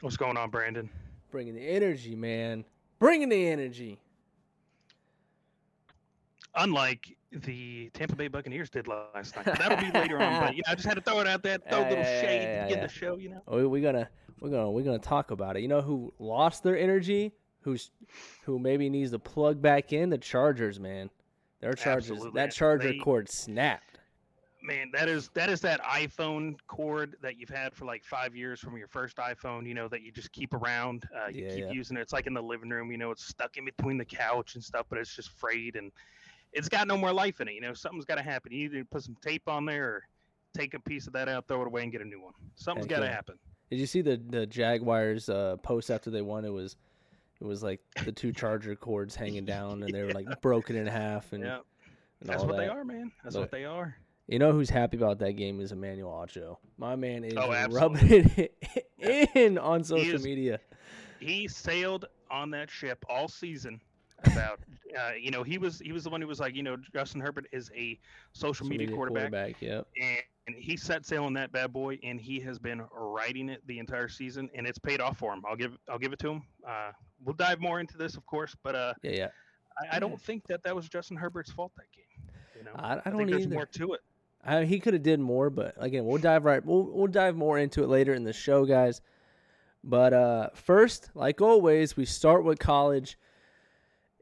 What's going on, Brandon? Bringing the energy, man. Bringing the energy. Unlike the Tampa Bay Buccaneers did last night. That'll be later on, but you know, I just had to throw it out there, throw a little Yeah, yeah, shade yeah, to get yeah. the show. You know, We, we gonna we're gonna we're gonna talk about it. You know who lost their energy? Who's who maybe needs to plug back in? The Chargers, man. Their Chargers. Absolutely. That Charger They- cord snapped. Man, that is that is that iPhone cord that you've had for like five years from your first iPhone. You know that you just keep around. Uh, you Yeah, keep yeah. using it. It's like in the living room. You know, it's stuck in between the couch and stuff, but it's just frayed and it's got no more life in it. You know, something's got to happen. You either put some tape on there or take a piece of that out, throw it away, and get a new one. Something's got to yeah. happen. Did you see the the Jaguars uh, post after they won? It was it was like the two Charger cords hanging down, and they were like broken in half, and, and that's all what they are, man. That's Look, what they are. You know who's happy about that game is Emmanuel Acho. My man is Oh, rubbing it in on social is- media. he sailed on that ship all season about uh, you know he was he was the one who was like you know Justin Herbert is a social, Social media, quarterback, Yep. and, and he set sail on that bad boy and he has been riding it the entire season and it's paid off for him. I'll give I'll give it to him. Uh, we'll dive more into this of course but uh, Yeah, yeah. I, I don't think that that was Justin Herbert's fault that game you know? I, I don't think there's more to it I, he could have did more, but again, we'll dive right. We'll we'll dive more into it later in the show, guys. But uh, first, like always, we start with college,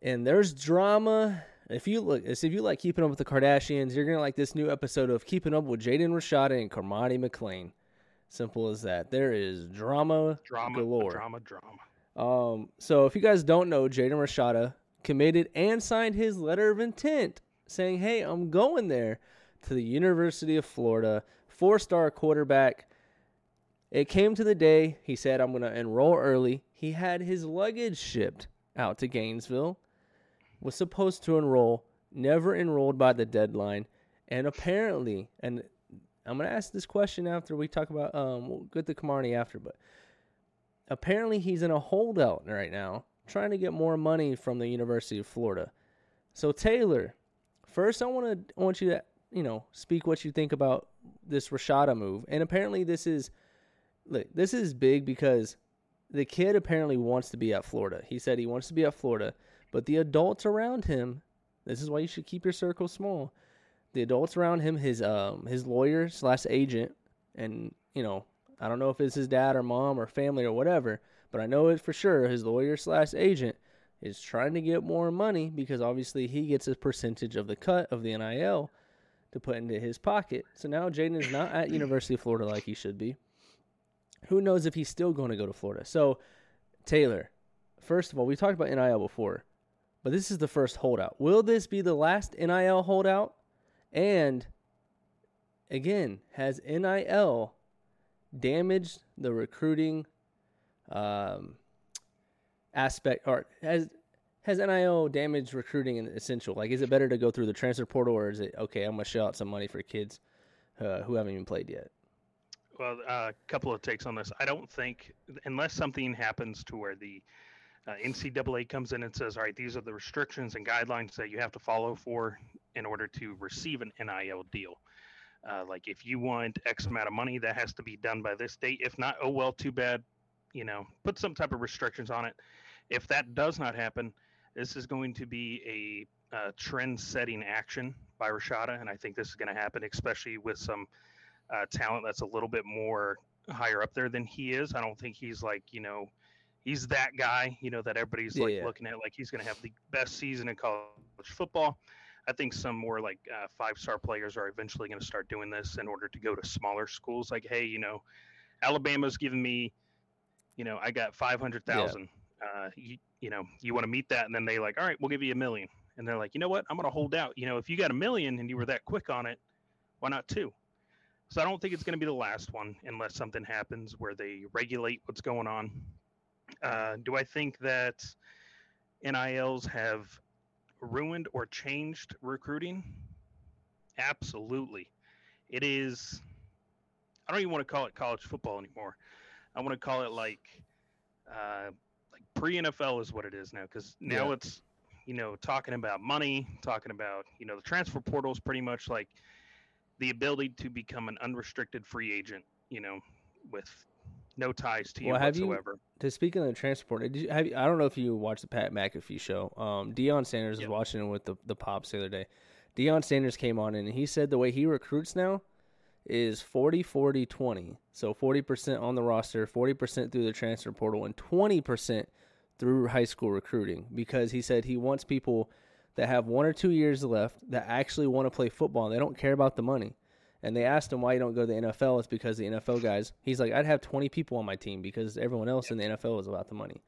and there's drama. If you look, if you like keeping up with the Kardashians, you're gonna like this new episode of Keeping Up with Jaden Rashada and Cormani McClain. Simple as that. There is drama, drama galore. drama drama Um, so if you guys don't know, Jaden Rashada committed and signed his letter of intent saying, Hey, I'm going there to the University of Florida, four star quarterback. It came to the day he said, I'm going to enroll early. He had his luggage shipped out to Gainesville, was supposed to enroll, never enrolled by the deadline. And apparently, and I'm going to ask this question after we talk about, um, we'll get to Cormani after, but apparently he's in a holdout right now, trying to get more money from the University of Florida. So Taylor, first I want to want you to you know speak what you think about this Rashada move, and apparently this is look this is big because the kid apparently wants to be at Florida. He said he wants to be at Florida, but the adults around him. This is why you should keep your circle small. The adults around him, his um his lawyer slash agent, and you know I don't know if it's his dad or mom or family or whatever, but I know it for sure. His lawyer slash agent is trying to get more money because obviously he gets a percentage of the cut of the NIL to put into his pocket. So now Jaden is not at University of Florida like he should be. Who knows if he's still going to go to Florida? So Taylor, first of all, we talked about NIL before, but this is the first holdout. Will this be the last NIL holdout? And again, has NIL damaged the recruiting um, aspect, or has has NIL damaged recruiting in essential? Like, is it better to go through the transfer portal, or is it okay? I'm gonna shell out some money for kids uh, who haven't even played yet. Well, a couple of takes on this. I don't think, unless something happens to where the uh, NCAA comes in and says, all right, these are the restrictions and guidelines that you have to follow for in order to receive an NIL deal. Uh, like if you want X amount of money, that has to be done by this date. If not, oh well, too bad. You know, put some type of restrictions on it. If that does not happen, this is going to be a uh, trend-setting action by Rashada, and I think this is going to happen, especially with some uh, talent that's a little bit more higher up there than he is. I don't think he's like you know he's that guy you know that everybody's Yeah, like yeah. looking at like he's going to have the best season in college football. I think some more like uh, five star players are eventually going to start doing this in order to go to smaller schools. Like, hey, you know, Alabama's giving me, you know, I got five hundred thousand. Uh, you, you know, you want to meet that, and then they like, all right, we'll give you a million. And they're like, you know what, I'm going to hold out. You know, if you got a million and you were that quick on it, why not two? So I don't think it's going to be the last one unless something happens where they regulate what's going on. Uh, do I think that NILs have ruined or changed recruiting? Absolutely. It is. I don't even want to call it college football anymore. I want to call it like, uh, pre NFL is what it is now because now Yeah. it's, you know, talking about money, talking about you know the transfer portal is pretty much like the ability to become an unrestricted free agent you know, with no ties to Well, you have you- whatsoever. To speak of the transport, did you have? You, I don't know if you watched the Pat McAfee show. Um, Deion Sanders Yep. was watching it with the the pops the other day. Deion Sanders came on and he said the way he recruits now is 40 40 20. So 40% on the roster, 40% through the transfer portal and 20% through high school recruiting because he said he wants people that have one or two years left that actually want to play football and they don't care about the money. And they asked him why you don't go to the NFL. It's because the NFL guys. He's like, I'd have 20 people on my team because everyone else in the NFL is about the money.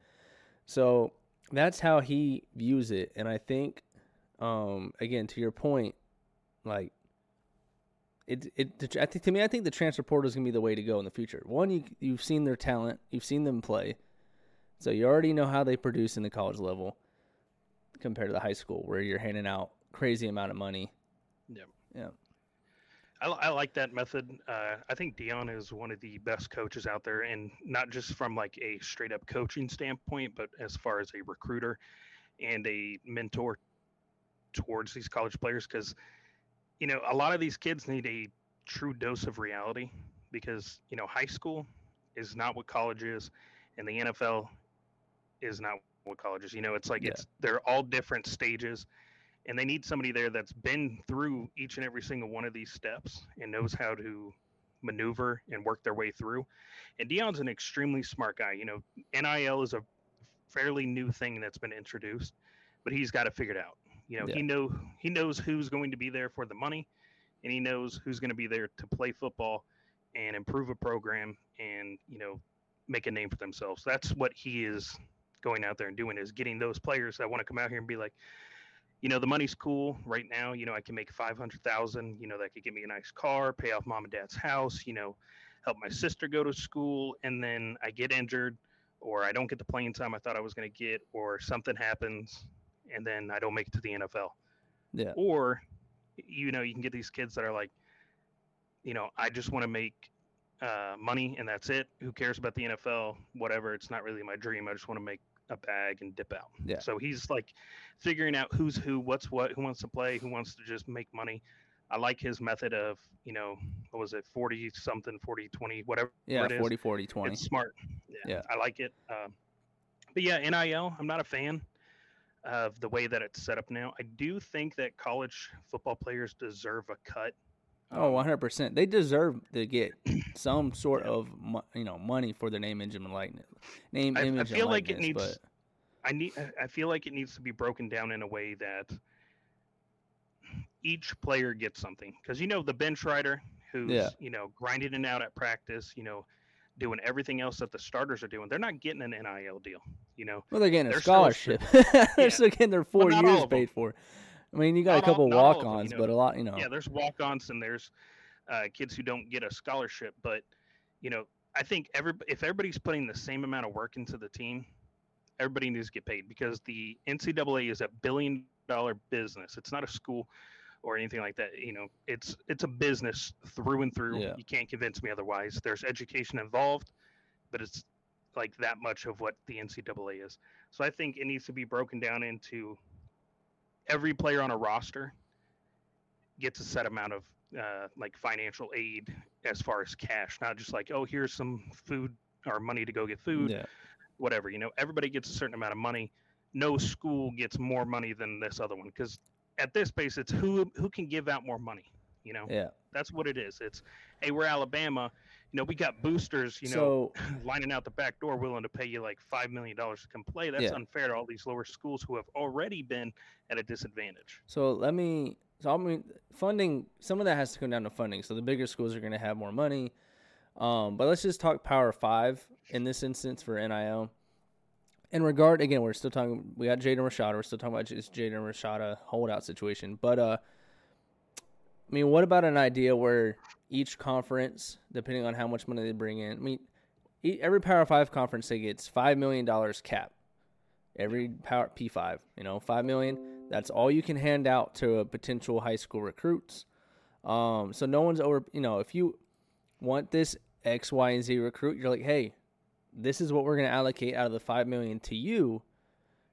So that's how he views it. And I think, um, again, to your point, like, it, it, I think to me, I think the transfer portal is gonna be the way to go in the future. One, you you've seen their talent, you've seen them play, so you already know how they produce in the college level compared to the high school, where you're handing out crazy amount of money. Yep. Yeah. I, I like that method. Uh, I think Deion is one of the best coaches out there, and not just from like a straight up coaching standpoint, but as far as a recruiter and a mentor towards these college players. Because you know, a lot of these kids need a true dose of reality. Because you know, high school is not what college is, and the NFL is not what college is. You know, it's like Yeah. it's they're all different stages and they need somebody there that's been through each and every single one of these steps and knows how to maneuver and work their way through. And Deion's an extremely smart guy. You know, NIL is a fairly new thing that's been introduced, but he's got it figured out. You know, Yeah. he know he knows who's going to be there for the money, and he knows who's going to be there to play football and improve a program and you know make a name for themselves. That's what he is going out there and doing is getting those players that want to come out here and be like, you know, the money's cool right now. You know, I can make five hundred thousand. You know, that could get me a nice car, pay off mom and dad's house. You know, help my sister go to school, and then I get injured, or I don't get the playing time I thought I was going to get, or something happens, and then I don't make it to the NFL. Yeah. Or, you know, you can get these kids that are like, you know, I just want to make uh, money and that's it. Who cares about the NFL? Whatever. It's not really my dream. I just want to make a bag and dip out. Yeah. So he's like figuring out who's who, what's what, who wants to play, who wants to just make money. I like his method of, you know, what was it, 40 something, 40, 20, whatever Yeah. it is. 40, 40, 20. It's smart. Yeah, Yeah. I like it. Um, but yeah, NIL, I'm not a fan of the way that it's set up now. I do think that college football players deserve a cut. Oh, Um, 100%. They deserve to get some sort Yeah. of you know money for their name, image, and likeness. Name, I- I feel like it likeness, needs- I need. I feel like it needs to be broken down in a way that each player gets something. Because you know the bench rider who's Yeah. you know grinding it out at practice, you know, doing everything else that the starters are doing. They're not getting an NIL deal. You know, Well, they're getting a They're a scholarship. Yeah. they're still getting their four not years paid for. I mean, you got Not a couple all walk-ons, you know. but a lot, you know. yeah, there's walk-ons and there's uh, kids who don't get a scholarship. But you know, I think every if everybody's putting the same amount of work into the team, everybody needs to get paid because the NCAA is a billion-dollar business. It's not a school or anything like that. You know, it's it's a business through and through. Yeah. You can't convince me otherwise. There's education involved, but it's like that much of what the NCAA is. So I think it needs to be broken down into every player on a roster gets a set amount of uh, like financial aid as far as cash, not just like oh here's some food or money to go get food, yeah. whatever. You know, everybody gets a certain amount of money. No school gets more money than this other one because at this pace, it's who who can give out more money. You know, Yeah. that's what it is. It's hey, we're Alabama. You know, we got boosters. You know, so, lining out the back door, willing to pay you like five million dollars to come play. That's Yeah. unfair to all these lower schools who have already been at a disadvantage. so let me. So I mean, funding. Some of that has to come down to funding. So the bigger schools are going to have more money. Um, but let's just talk Power Five in this instance for NIL. In regard, again, we're still talking. We got Jaden Rashada. We're still talking about this Jaden Rashada holdout situation. But uh, I mean, what about an idea where each conference, depending on how much money they bring in, I mean, every Power Five conference they gets five million dollars cap. Every Power P five, you know, five million. That's all you can hand out to a potential high school recruits. Um, so no one's over. You know, if you want this X, Y, and Z recruit, you're like, hey, this is what we're going to allocate out of the five million to you.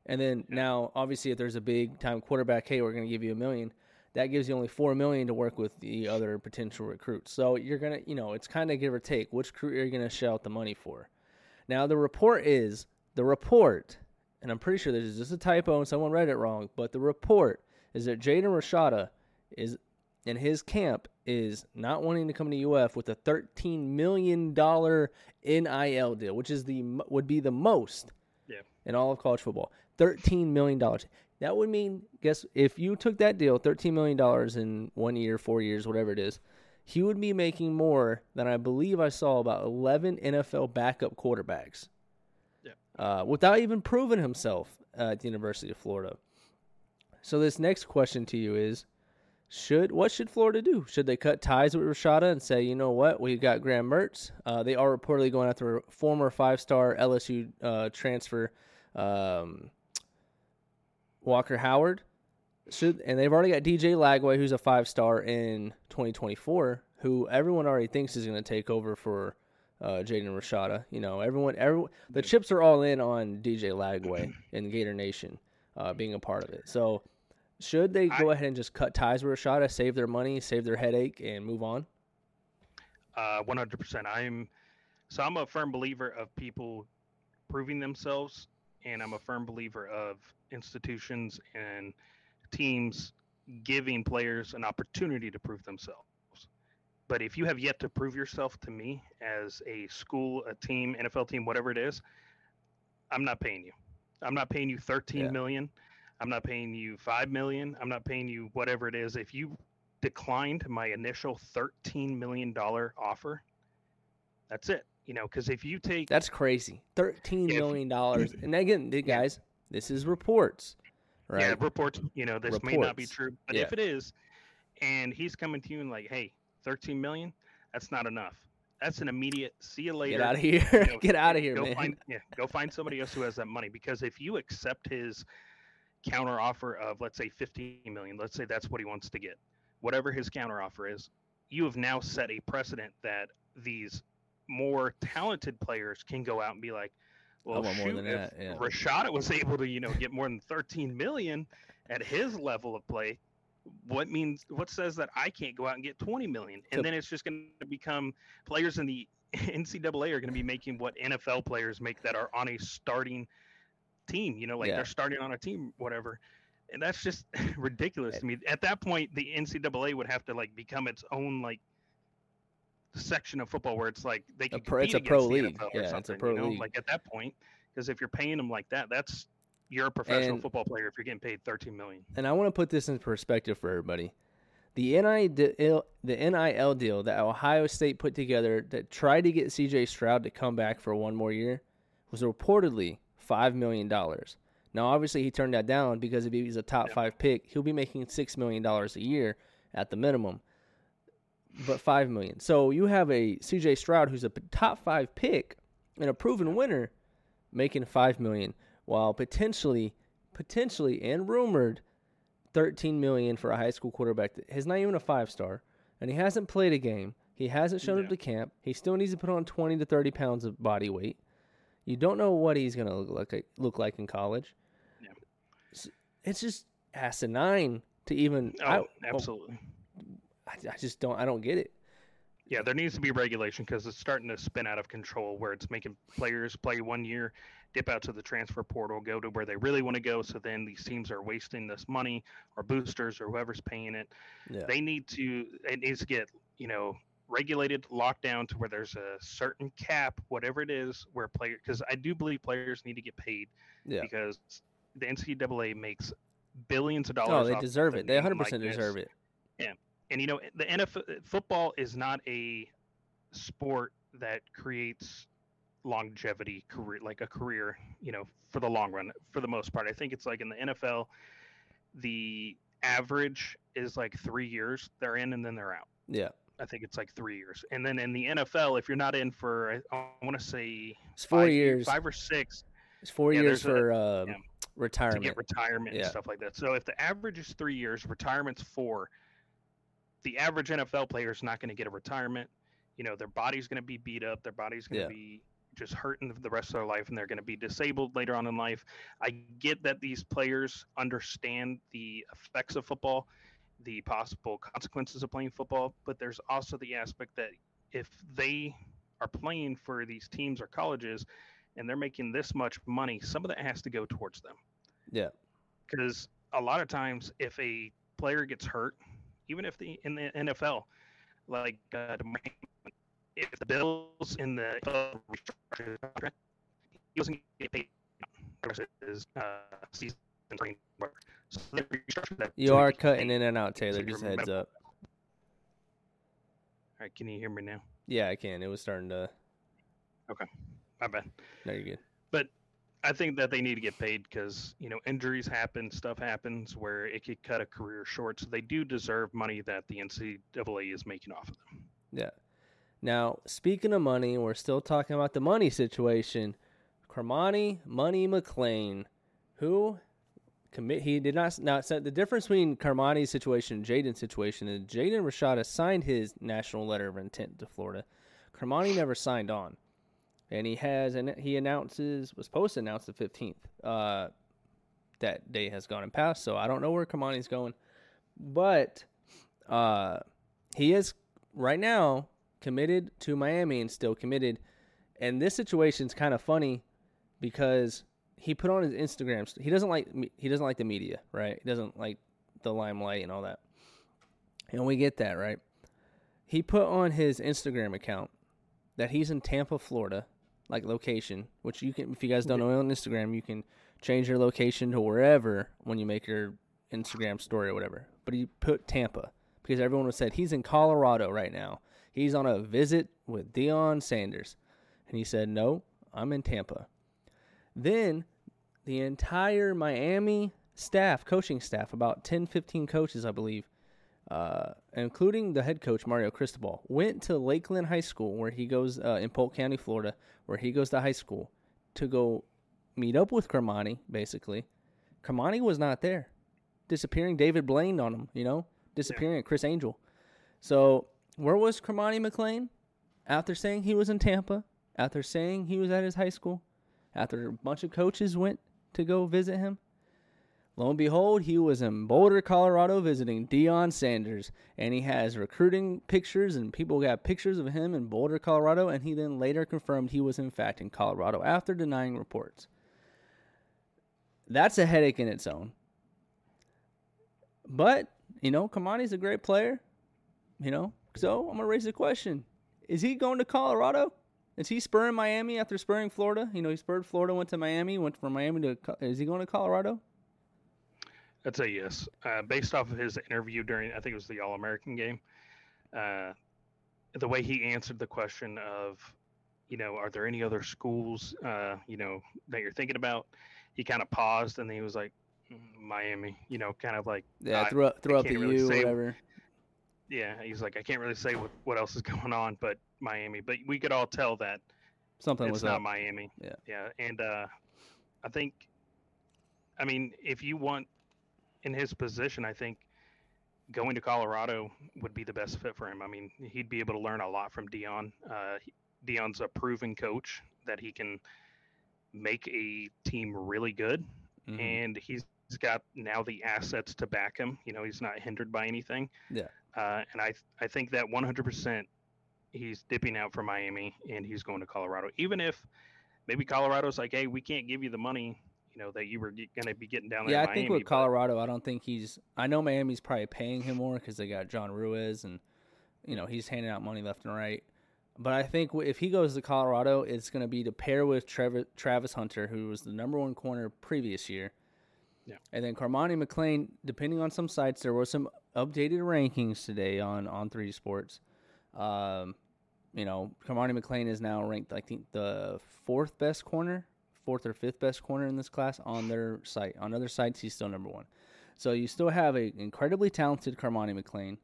And then now, obviously, if there's a big time quarterback, hey, we're going to give you a million. That gives you only four million to work with the other potential recruits. So you're gonna, you know, it's kind of give or take. Which recruit are you gonna shell out the money for? Now the report is the report, and I'm pretty sure this is just a typo and someone read it wrong, but the report is that Jaden Rashada is in his camp is not wanting to come to UF with a 13 million dollar NIL deal, which is the would be the most yeah. in all of college football. 13 million dollars. That would mean guess if you took that deal, 13 million dollars in 1 year, 4 years, whatever it is, he would be making more than I believe I saw about 11 NFL backup quarterbacks. Yeah. Uh, without even proving himself uh, at the University of Florida. So this next question to you is should what should Florida do? Should they cut ties with Rashada and say, you know what, we've got Graham Mertz. Uh, they are reportedly going after a former five-star LSU uh, transfer, um, Walker Howard. Should and they've already got DJ Lagway, who's a five-star in 2024, who everyone already thinks is going to take over for uh, Jaden Rashada. You know, everyone, everyone, the chips are all in on DJ Lagway and Gator Nation uh, being a part of it. So should they go I, ahead and just cut ties with Rashada, save their money, save their headache, and move on? Uh, 100%. I'm so I'm a firm believer of people proving themselves, and I'm a firm believer of institutions and teams giving players an opportunity to prove themselves. But if you have yet to prove yourself to me as a school, a team, NFL team, whatever it is, I'm not paying you. I'm not paying you thirteen yeah. million. I'm not paying you five million. I'm not paying you whatever it is. If you declined my initial thirteen million dollar offer, that's it. You know, because if you take that's crazy, thirteen million dollars. and again, guys, this is reports, right? Yeah, reports. You know, this reports. may not be true, but yeah. if it is, and he's coming to you and like, hey, thirteen million, that's not enough. That's an immediate see you later. Get out of here. You know, Get out of here, go man. Find, yeah, go find somebody else who has that money because if you accept his counter offer of let's say 50 million let's say that's what he wants to get whatever his counter offer is you have now set a precedent that these more talented players can go out and be like well shoot, if that, yeah. Rashada was able to you know get more than 13 million at his level of play what means what says that I can't go out and get 20 million and then it's just going to become players in the NCAA are going to be making what NFL players make that are on a starting team. You know, like yeah. they're starting on a team, whatever. And that's just ridiculous to me. At that point, the NCAA would have to like become its own like section of football where it's like they can pro, it's a pro league. Yeah, it's a pro you know? league. Like at that point, because if you're paying them like that, that's you're a professional and, football player if you're getting paid 13 million. And I want to put this in perspective for everybody. The NIL, the NIL deal that Ohio State put together that tried to get CJ Stroud to come back for one more year was reportedly five million dollars. Now, obviously, he turned that down because if he's a top five pick, he'll be making six million dollars a year at the minimum. But five million. So you have a CJ Stroud who's a top five pick and a proven winner, making five million, while potentially, potentially, and rumored, thirteen million for a high school quarterback that is not even a five star, and he hasn't played a game. He hasn't shown yeah. up to camp. He still needs to put on twenty to thirty pounds of body weight. You don't know what he's going to look like look like in college. Yeah. It's just asinine to even. Oh, I, oh, absolutely. I, I just don't. I don't get it. Yeah, there needs to be regulation because it's starting to spin out of control where it's making players play one year, dip out to the transfer portal, go to where they really want to go. So then these teams are wasting this money or boosters or whoever's paying it. Yeah. They need to, it needs to get, you know, regulated, locked down to where there's a certain cap, whatever it is, where player because I do believe players need to get paid yeah. because the NCAA makes billions of dollars. Oh, they deserve it. They 100 percent deserve it. Yeah, and you know the NFL football is not a sport that creates longevity career like a career you know for the long run for the most part i think it's like in the nfl the average is like three years they're in and then they're out yeah I think it's like three years. And then in the NFL, if you're not in for, I, want to say it's four five, years, five or six. It's four yeah, years for a, um, yeah, retirement. To get retirement yeah. and stuff like that. So if the average is three years, retirement's four. The average NFL player is not going to get a retirement. You know, their body's going to be beat up. Their body's going to be just hurting the rest of their life, and they're going to be disabled later on in life. I get that these players understand the effects of football the possible consequences of playing football, but there's also the aspect that if they are playing for these teams or colleges and they're making this much money, some of that has to go towards them. Yeah. Because a lot of times, if a player gets hurt, even if the in the NFL, like uh, if the Bills in the he wasn't getting paid his uh, season. So you are cutting in and out, Taylor. Just heads up. All right, can you hear me now? Yeah, I can. It was starting to. Okay, my bad. No, you're good. But I think that they need to get paid because you know injuries happen, stuff happens where it could cut a career short. So they do deserve money that the NCAA is making off of them. Yeah. Now, speaking of money, we're still talking about the money situation. Cormani Money McClain, who commit he did not set the difference between Cormani's situation and Jaden's situation is Jaden Rashada signed his national letter of intent to Florida. Cormani never signed on. And he has and he announces was supposed to announce the fifteenth. Uh that day has gone and passed, so I don't know where Cormani's going. But uh he is right now committed to Miami and still committed. And this situation is kind of funny because he put on his Instagram. He doesn't like he doesn't like the media, right? He doesn't like the limelight and all that. And we get that, right? He put on his Instagram account that he's in Tampa, Florida, like location, which you can if you guys don't know on Instagram, you can change your location to wherever when you make your Instagram story or whatever. But he put Tampa because everyone was said he's in Colorado right now. He's on a visit with Deion Sanders. And he said, "No, I'm in Tampa." Then the entire Miami staff, coaching staff, about 10, 15 coaches, I believe, uh, including the head coach, Mario Cristobal, went to Lakeland High School, where he goes uh, in Polk County, Florida, where he goes to high school, to go meet up with Cormani, basically. Cormani was not there. Disappearing David Blaine on him, you know, disappearing yeah. Criss Angel. So, where was Cormani McClain? After saying he was in Tampa, after saying he was at his high school, after a bunch of coaches went to go visit him. Lo and behold, he was in Boulder, Colorado visiting Deion Sanders, and he has recruiting pictures, and people got pictures of him in Boulder, Colorado, and he then later confirmed he was in fact in Colorado after denying reports. That's a headache in its own. But, you know, Cormani's a great player, you know, so I'm going to raise the question. Is he going to Colorado? Is he spurring Miami after spurring Florida? You know, he spurred Florida, went to Miami, went from Miami to. Is he going to Colorado? I'd say yes. Uh, based off of his interview during, I think it was the All American game, uh, the way he answered the question of, you know, are there any other schools, uh, you know, that you're thinking about? He kind of paused and then he was like, mm, Miami, you know, kind of like yeah, throw up, throw up the really U, whatever. Yeah, he's like, I can't really say what, what else is going on, but Miami, but we could all tell that something it's was not up. Miami. Yeah, yeah, and uh, I think, I mean, if you want in his position, I think going to Colorado would be the best fit for him. I mean, he'd be able to learn a lot from Deion. Uh, Deion's a proven coach that he can make a team really good, mm-hmm. and he's got now the assets to back him. You know, he's not hindered by anything. Yeah. Uh, and I I think that 100% he's dipping out from Miami and he's going to Colorado. Even if maybe Colorado's like, hey, we can't give you the money, you know, that you were going to be getting down there. Yeah, I Miami, think with Colorado, I don't think he's. I know Miami's probably paying him more because they got John Ruiz and you know he's handing out money left and right. But I think if he goes to Colorado, it's going to be to pair with Travis Hunter, who was the number one corner previous year. Yeah. And then Cormani McClain, depending on some sites, there were some updated rankings today on on three sports. Um, you know, Cormani McClain is now ranked, I think, the fourth best corner, fourth or fifth best corner in this class on their site. On other sites, he's still number one. So you still have an incredibly talented Cormani McClain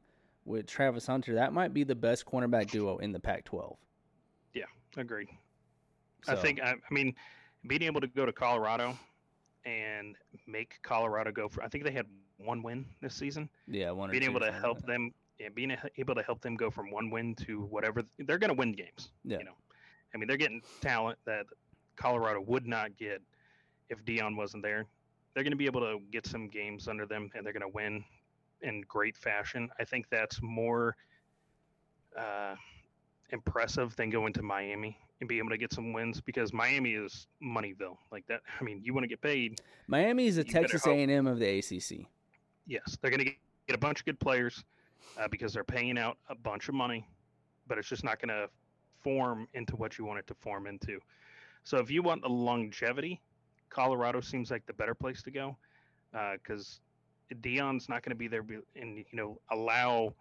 with Travis Hunter. That might be the best cornerback duo in the Pac-12. Yeah, agreed. So. I think, I, I mean, being able to go to Colorado and make Colorado go for, I think they had one win this season. Yeah, one. Being able to help them yeah, being able to help them go from one win to whatever they're going to win games. Yeah. You know, I mean, they're getting talent that Colorado would not get if Deion wasn't there. They're going to be able to get some games under them, and they're going to win in great fashion. I think that's more uh, impressive than going to Miami and be able to get some wins because Miami is Moneyville like that. I mean, you want to get paid. Miami is the Texas A&M of the ACC. Yes, they're going to get a bunch of good players uh, because they're paying out a bunch of money, but it's just not going to form into what you want it to form into. So if you want the longevity, Colorado seems like the better place to go because uh, Deion's not going to be there and you know allow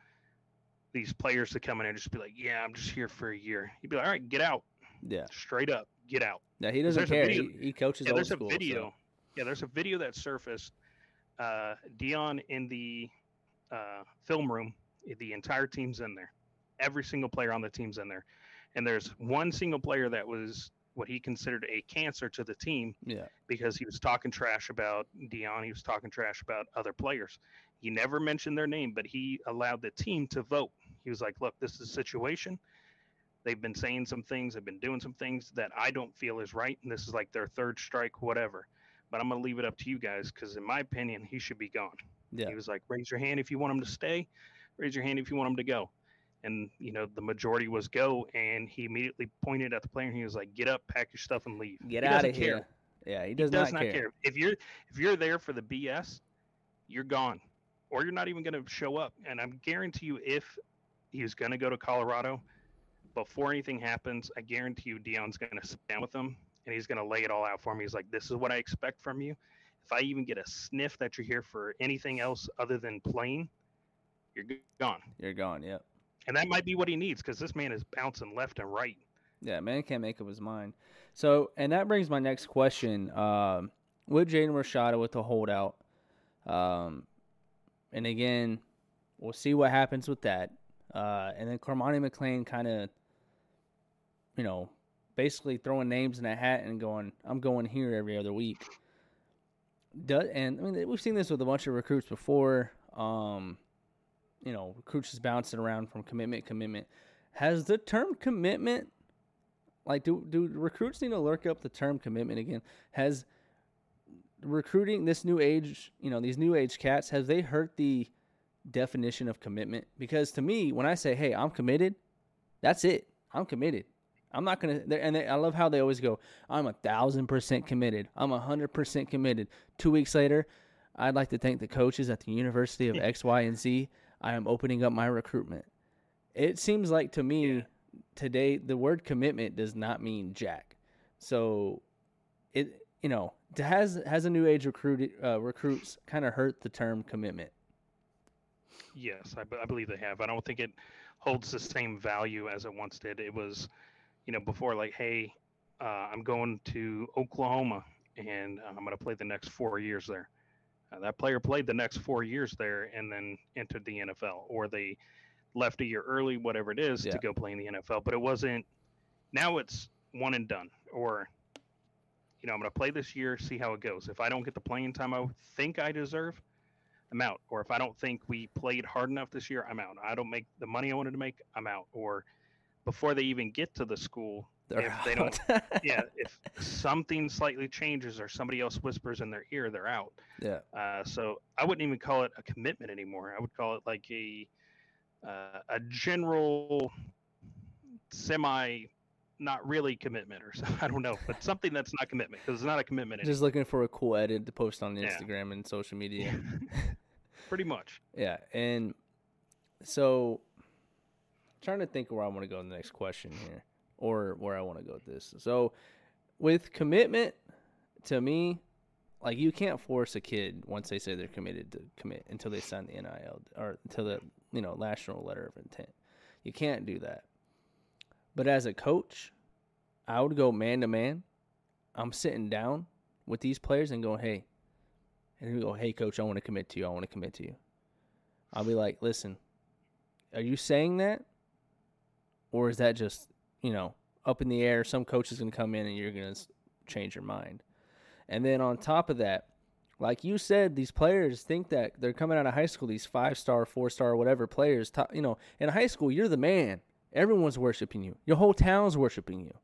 these players to come in and just be like, "Yeah, I'm just here for a year." He'd be like, "All right, get out." Yeah, straight up, get out. Yeah, he doesn't care. He, he, coaches. Yeah, there's school, a video. So. Yeah, there's a video that surfaced. Uh, Deion in the uh, film room. The entire team's in there. Every single player on the team's in there, and there's one single player that was what he considered a cancer to the team. Yeah. Because he was talking trash about Deion, he was talking trash about other players. He never mentioned their name, but he allowed the team to vote. He was like, "Look, this is a situation. They've been saying some things, they've been doing some things that I don't feel is right, and this is like their third strike, whatever. But I'm going to leave it up to you guys because, in my opinion, he should be gone." Yeah. He was like, "Raise your hand if you want him to stay. Raise your hand if you want him to go." And you know the majority was go and he immediately pointed at the player and he was like get up pack your stuff and leave. Get he out of here. Yeah he does, he does not, not care. care. if you're if you're there for the bs you're gone or you're not even going to show up. And i guarantee you if he's going to go to colorado before anything happens i guarantee you dion's going to sit down with him and he's going to lay it all out for me he's like this is what i expect from you. If i even get a sniff that you're here for anything else other than playing you're gone. You're gone yep and that might be what he needs because this man is bouncing left and right. Yeah, man can't make up his mind. So, and that brings my next question. Um, with Jaden Rashada with the holdout, um, and again, we'll see what happens with that. Uh, and then Cormani McClain kind of, you know, basically throwing names in a hat and going, "I'm going here every other week." And I mean, we've seen this with a bunch of recruits before. Um, you know, recruits just bouncing around from commitment commitment. Has the term commitment like do do recruits need to lurk up the term commitment again? Has recruiting this new age, you know, these new age cats, have they hurt the definition of commitment? Because to me, when I say, "Hey, I'm committed," that's it. I'm committed. I'm not gonna. And they, I love how they always go, "I'm a thousand percent committed. I'm a hundred percent committed." Two weeks later, I'd like to thank the coaches at the University of X, Y, and Z I am opening up my recruitment. It seems like to me yeah. today the word commitment does not mean jack. So it you know has has a new age recruit uh, recruits kind of hurt the term commitment. Yes, I believe they have. I don't think it holds the same value as it once did. It was, you know, before like, hey, uh, I'm going to Oklahoma and I'm going to play the next four years there. Uh, that player played the next four years there and then entered the NFL, or they left a year early, whatever it is, yeah. to go play in the NFL. But it wasn't. Now it's one and done, or you know, I'm going to play this year, see how it goes. If I don't get the playing time I think I deserve, I'm out. Or if I don't think we played hard enough this year, I'm out. I don't make the money I wanted to make, I'm out. Or before they even get to the school, they're if out. they don't, yeah, if something slightly changes or somebody else whispers in their ear, they're out. Yeah. Uh, so I wouldn't even call it a commitment anymore. I would call it like a uh, a general semi not really commitment or something. I don't know, but something that's not commitment because it's not a commitment. Just anymore. looking for a cool edit to post on Instagram yeah. and social media. Pretty much. Yeah, and so trying to think where I want to go in the next question here or where I want to go with this. So, with commitment, to me, like you can't force a kid once they say they're committed to commit until they sign the NIL or until the you know national letter of intent. You can't do that. But as a coach, I would go man to man. I'm sitting down with these players and going, hey, and we go, hey, coach, I want to commit to you. I want to commit to you. I'll be like, listen, are you saying that? Or is that just you know, up in the air. Some coach is going to come in and you're going to change your mind. And then on top of that, like you said, these players think that they're coming out of high school, these five star, four star, whatever players. Top, you know, in high school, you're the man. Everyone's worshiping you. Your whole town's worshiping you.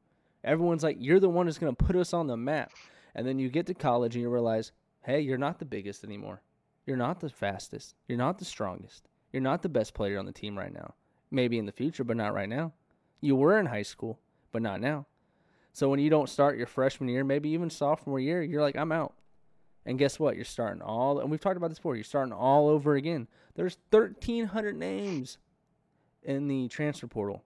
Everyone's like, you're the one who's going to put us on the map. And then you get to college and you realize, hey, you're not the biggest anymore. You're not the fastest. You're not the strongest. You're not the best player on the team right now. Maybe in the future, but not right now. You were in high school, but not now. So when you don't start your freshman year, maybe even sophomore year, you're like, I'm out. And guess what? You're starting all, and we've talked about this before, you're starting all over again. There's 1,300 names in the transfer portal,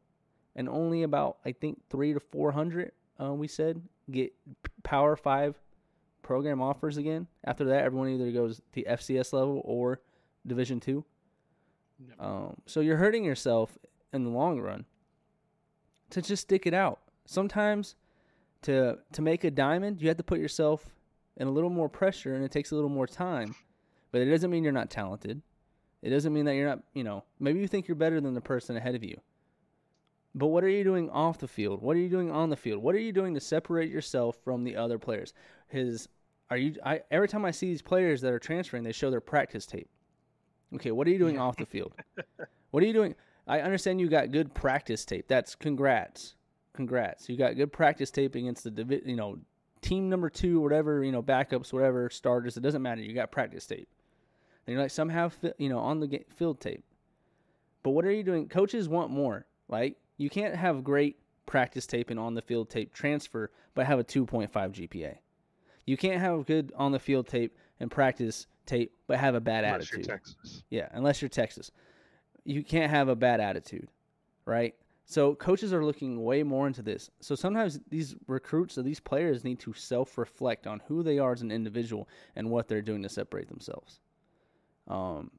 and only about, I think, three to 400, uh, we said, get Power Five program offers again. After that, everyone either goes to FCS level or Division Two. Yep. Um, so you're hurting yourself in the long run to just stick it out. Sometimes to to make a diamond, you have to put yourself in a little more pressure, and it takes a little more time. But it doesn't mean you're not talented. It doesn't mean that you're not, you know, maybe you think you're better than the person ahead of you. But what are you doing off the field? What are you doing on the field? What are you doing to separate yourself from the other players? His are you I every time I see these players that are transferring, they show their practice tape. Okay, what are you doing off the field? What are you doing? I understand you got good practice tape. That's congrats. Congrats. You got good practice tape against the divi- you know, team number 2 whatever, you know, backups, whatever, starters, it doesn't matter. You got practice tape. And you're like somehow have you know, on the field tape. But what are you doing? Coaches want more. Like you can't have great practice tape and on the field tape transfer, but have a 2.5 GPA. You can't have good on the field tape and practice tape, but have a bad unless attitude. You're Texas. Yeah, unless you're Texas. You can't have a bad attitude, right? So coaches are looking way more into this. So sometimes these recruits or these players need to self-reflect on who they are as an individual and what they're doing to separate themselves. Um,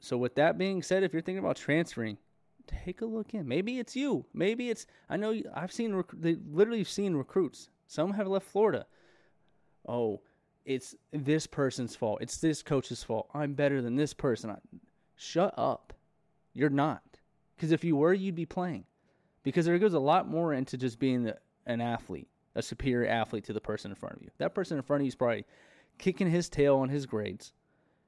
so with that being said, if you're thinking about transferring, take a look in. Maybe it's you. Maybe it's I know I've seen rec- they literally seen recruits. Some have left Florida. Oh, it's this person's fault. It's this coach's fault. I'm better than this person. I, shut up. You're not. Because if you were, you'd be playing. Because there goes a lot more into just being an athlete, a superior athlete to the person in front of you. That person in front of you is probably kicking his tail on his grades.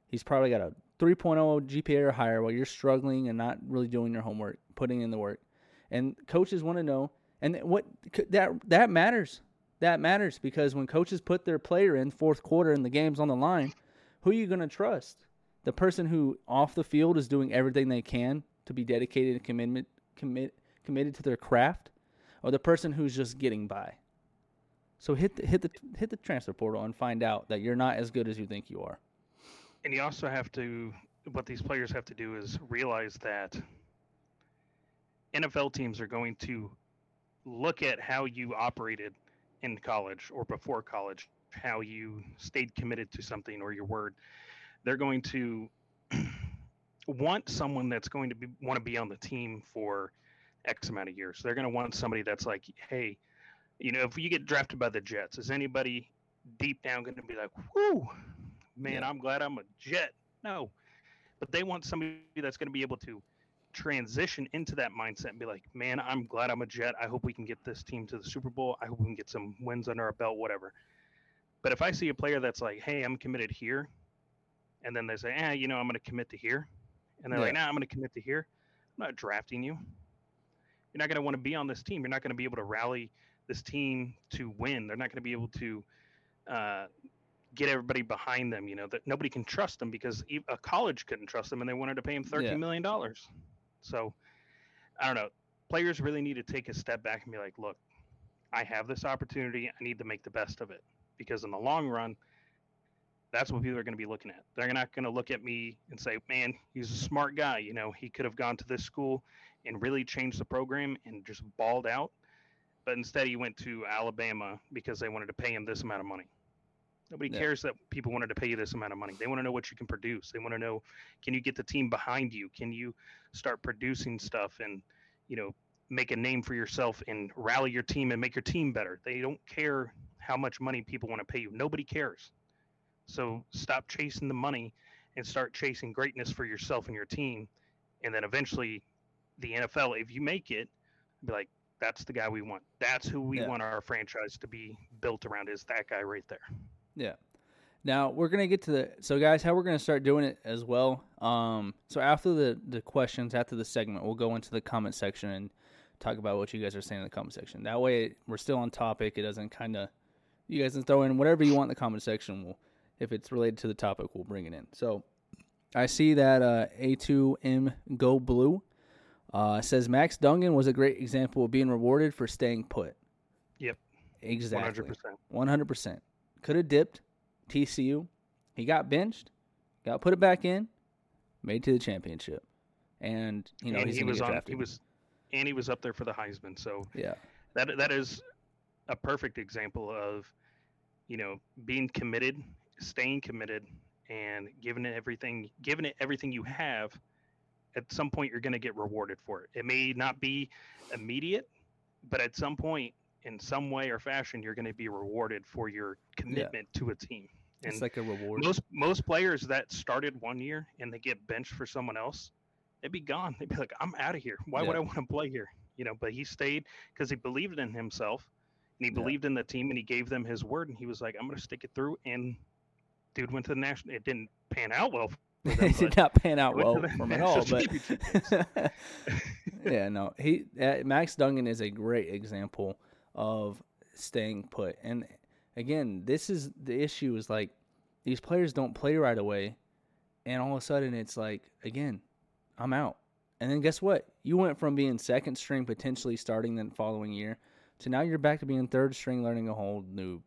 He's probably got a 3.0 GPA or higher while you're struggling and not really doing your homework, putting in the work. And coaches want to know, and what that that matters. That matters because when coaches put their player in fourth quarter and the game's on the line, who are you going to trust? The person who off the field is doing everything they can to be dedicated and commitment commit committed to their craft, or the person who's just getting by. So hit the, hit the hit the transfer portal and find out that you're not as good as you think you are and you also have to what these players have to do is realize that NFL teams are going to look at how you operated in college or before college, how you stayed committed to something or your word. They're going to want someone that's going to be want to be on the team for X amount of years. They're going to want somebody that's like, hey, you know, if you get drafted by the Jets, is anybody deep down going to be like, whoo, man. I'm glad I'm a Jet. No, but they want somebody that's going to be able to transition into that mindset and be like, man, I'm glad I'm a Jet. I hope we can get this team to the Super Bowl. I hope we can get some wins under our belt, whatever. But if I see a player that's like, hey, I'm committed here, and then they say, eh, you know, I'm going to commit to here, and they're yeah. like, nah, I'm going to commit to here, I'm not drafting you. You're not going to want to be on this team. You're not going to be able to rally this team to win. They're not going to be able to uh, get everybody behind them. You know that nobody can trust them because a college couldn't trust them, and they wanted to pay him thirteen yeah. million dollars. So I don't know. Players really need to take a step back and be like, look, I have this opportunity. I need to make the best of it because in the long run, that's what people are going to be looking at. They're not going to look at me and say, man, he's a smart guy. You know, he could have gone to this school and really changed the program and just balled out. But instead, he went to Alabama because they wanted to pay him this amount of money. Nobody yeah. cares that people wanted to pay you this amount of money. They want to know what you can produce. They want to know can you get the team behind you? Can you start producing stuff and, you know, make a name for yourself and rally your team and make your team better. They don't care how much money people want to pay you. Nobody cares. So stop chasing the money and start chasing greatness for yourself and your team. And then eventually the NFL, if you make it, be like, that's the guy we want. That's who we yeah. want our franchise to be built around is that guy right there. Yeah. Now we're gonna get to the so guys, how we're gonna start doing it as well. Um, so after the the questions, after the segment, we'll go into the comment section and talk about what you guys are saying in the comment section. That way, we're still on topic. It doesn't kind of you guys can throw in whatever you want in the comment section. We'll, if it's related to the topic, we'll bring it in. So I see that uh, A2M Go Blue uh, says Max Duggan was a great example of being rewarded for staying put. Yep. Exactly. 100%. 100%. Could have dipped TCU. He got benched, got put it back in, made to the championship. And, you know, and he's he was on. He was, and he was up there for the Heisman. So yeah. that that is a perfect example of, you know, being committed, staying committed, and giving it everything, giving it everything you have. At some point, you're going to get rewarded for it. It may not be immediate, but at some point, in some way or fashion, you're going to be rewarded for your commitment to a team. And It's like a reward. most most players that started one year and they get benched for someone else, they'd be gone. They'd be like, "I'm out of here. Why would I want to play here?" You know. But he stayed because he believed in himself, and he Yeah. believed in the team, and he gave them his word, and he was like, "I'm going to stick it through." And dude went to the national. It didn't pan out well. For them, it did not pan out well for him at all. But yeah, no, he uh, Max Duggan is a great example of staying put. And again, this is the issue: is like these players don't play right away, and all of a sudden it's like, again, I'm out. And then guess what? You went from being second string, potentially starting the following year, to now you're back to being third string, learning a whole new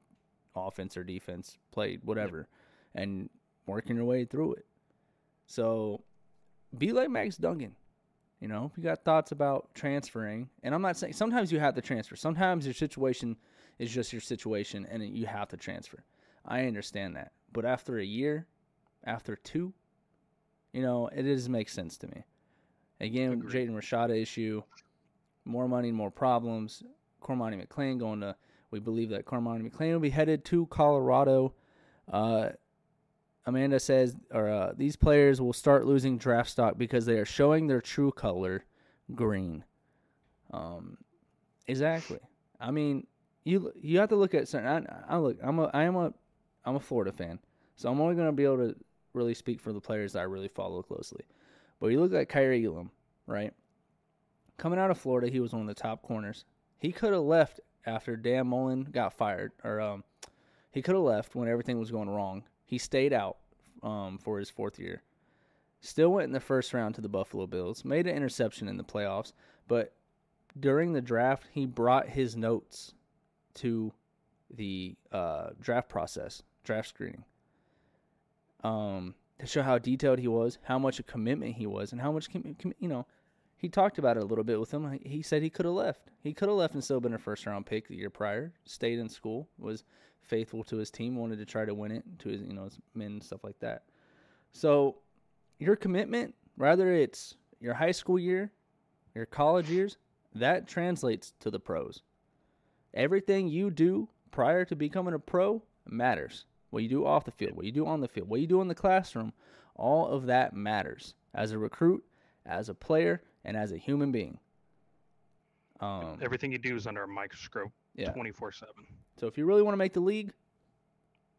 offense or defense, play whatever, and working your way through it. So be like Max Duggan. You know, if you got thoughts about transferring, and I'm not saying sometimes you have to transfer. Sometimes your situation is just your situation and you have to transfer. I understand that. But after a year, after two, you know, it doesn't make sense to me. Again. Jaden Rashada issue, more money, more problems. Cormani McClain going to, we believe that Cormani McClain will be headed to Colorado. Uh, Amanda says, or uh, these players will start losing draft stock because they are showing their true color, green. Um, exactly. I mean, you you have to look at certain. I, I look. I'm a I am a I'm a Florida fan, so I'm only going to be able to really speak for the players that I really follow closely. But you look at Kaiir Elam, right? Coming out of Florida, he was one of the top corners. He could have left after Dan Mullen got fired, or um, he could have left when everything was going wrong. He stayed out um, for his fourth year. Still went in the first round to the Buffalo Bills. Made an interception in the playoffs, but during the draft, he brought his notes to the uh, draft process, draft screening, um, to show how detailed he was, how much a commitment he was, and how much com- com- you know. He talked about it a little bit with him. He said he could have left. He could have left and still been a first round pick the year prior. Stayed in school, was faithful to his team, wanted to try to win it to his you know his men and stuff like that. So your commitment, whether it's your high school year, your college years, that translates to the pros. Everything you do prior to becoming a pro matters. What you do off the field, what you do on the field, what you do in the classroom, all of that matters as a recruit, as a player, and as a human being. Um, Everything you do is under a microscope, yeah. twenty four seven. So if you really want to make the league,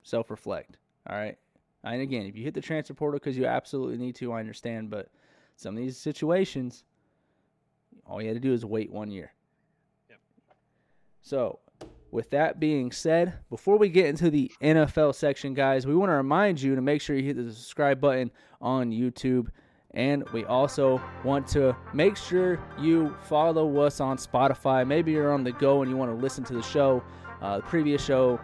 self reflect. All right. And again, if you hit the transfer portal because you absolutely need to, I understand. But some of these situations, all you had to do is wait one year. Yep. So, with that being said, before we get into the NFL section, guys, we want to remind you to make sure you hit the subscribe button on YouTube. And we also want to make sure you follow us on Spotify. Maybe you're on the go and you want to listen to the show, uh, the previous show.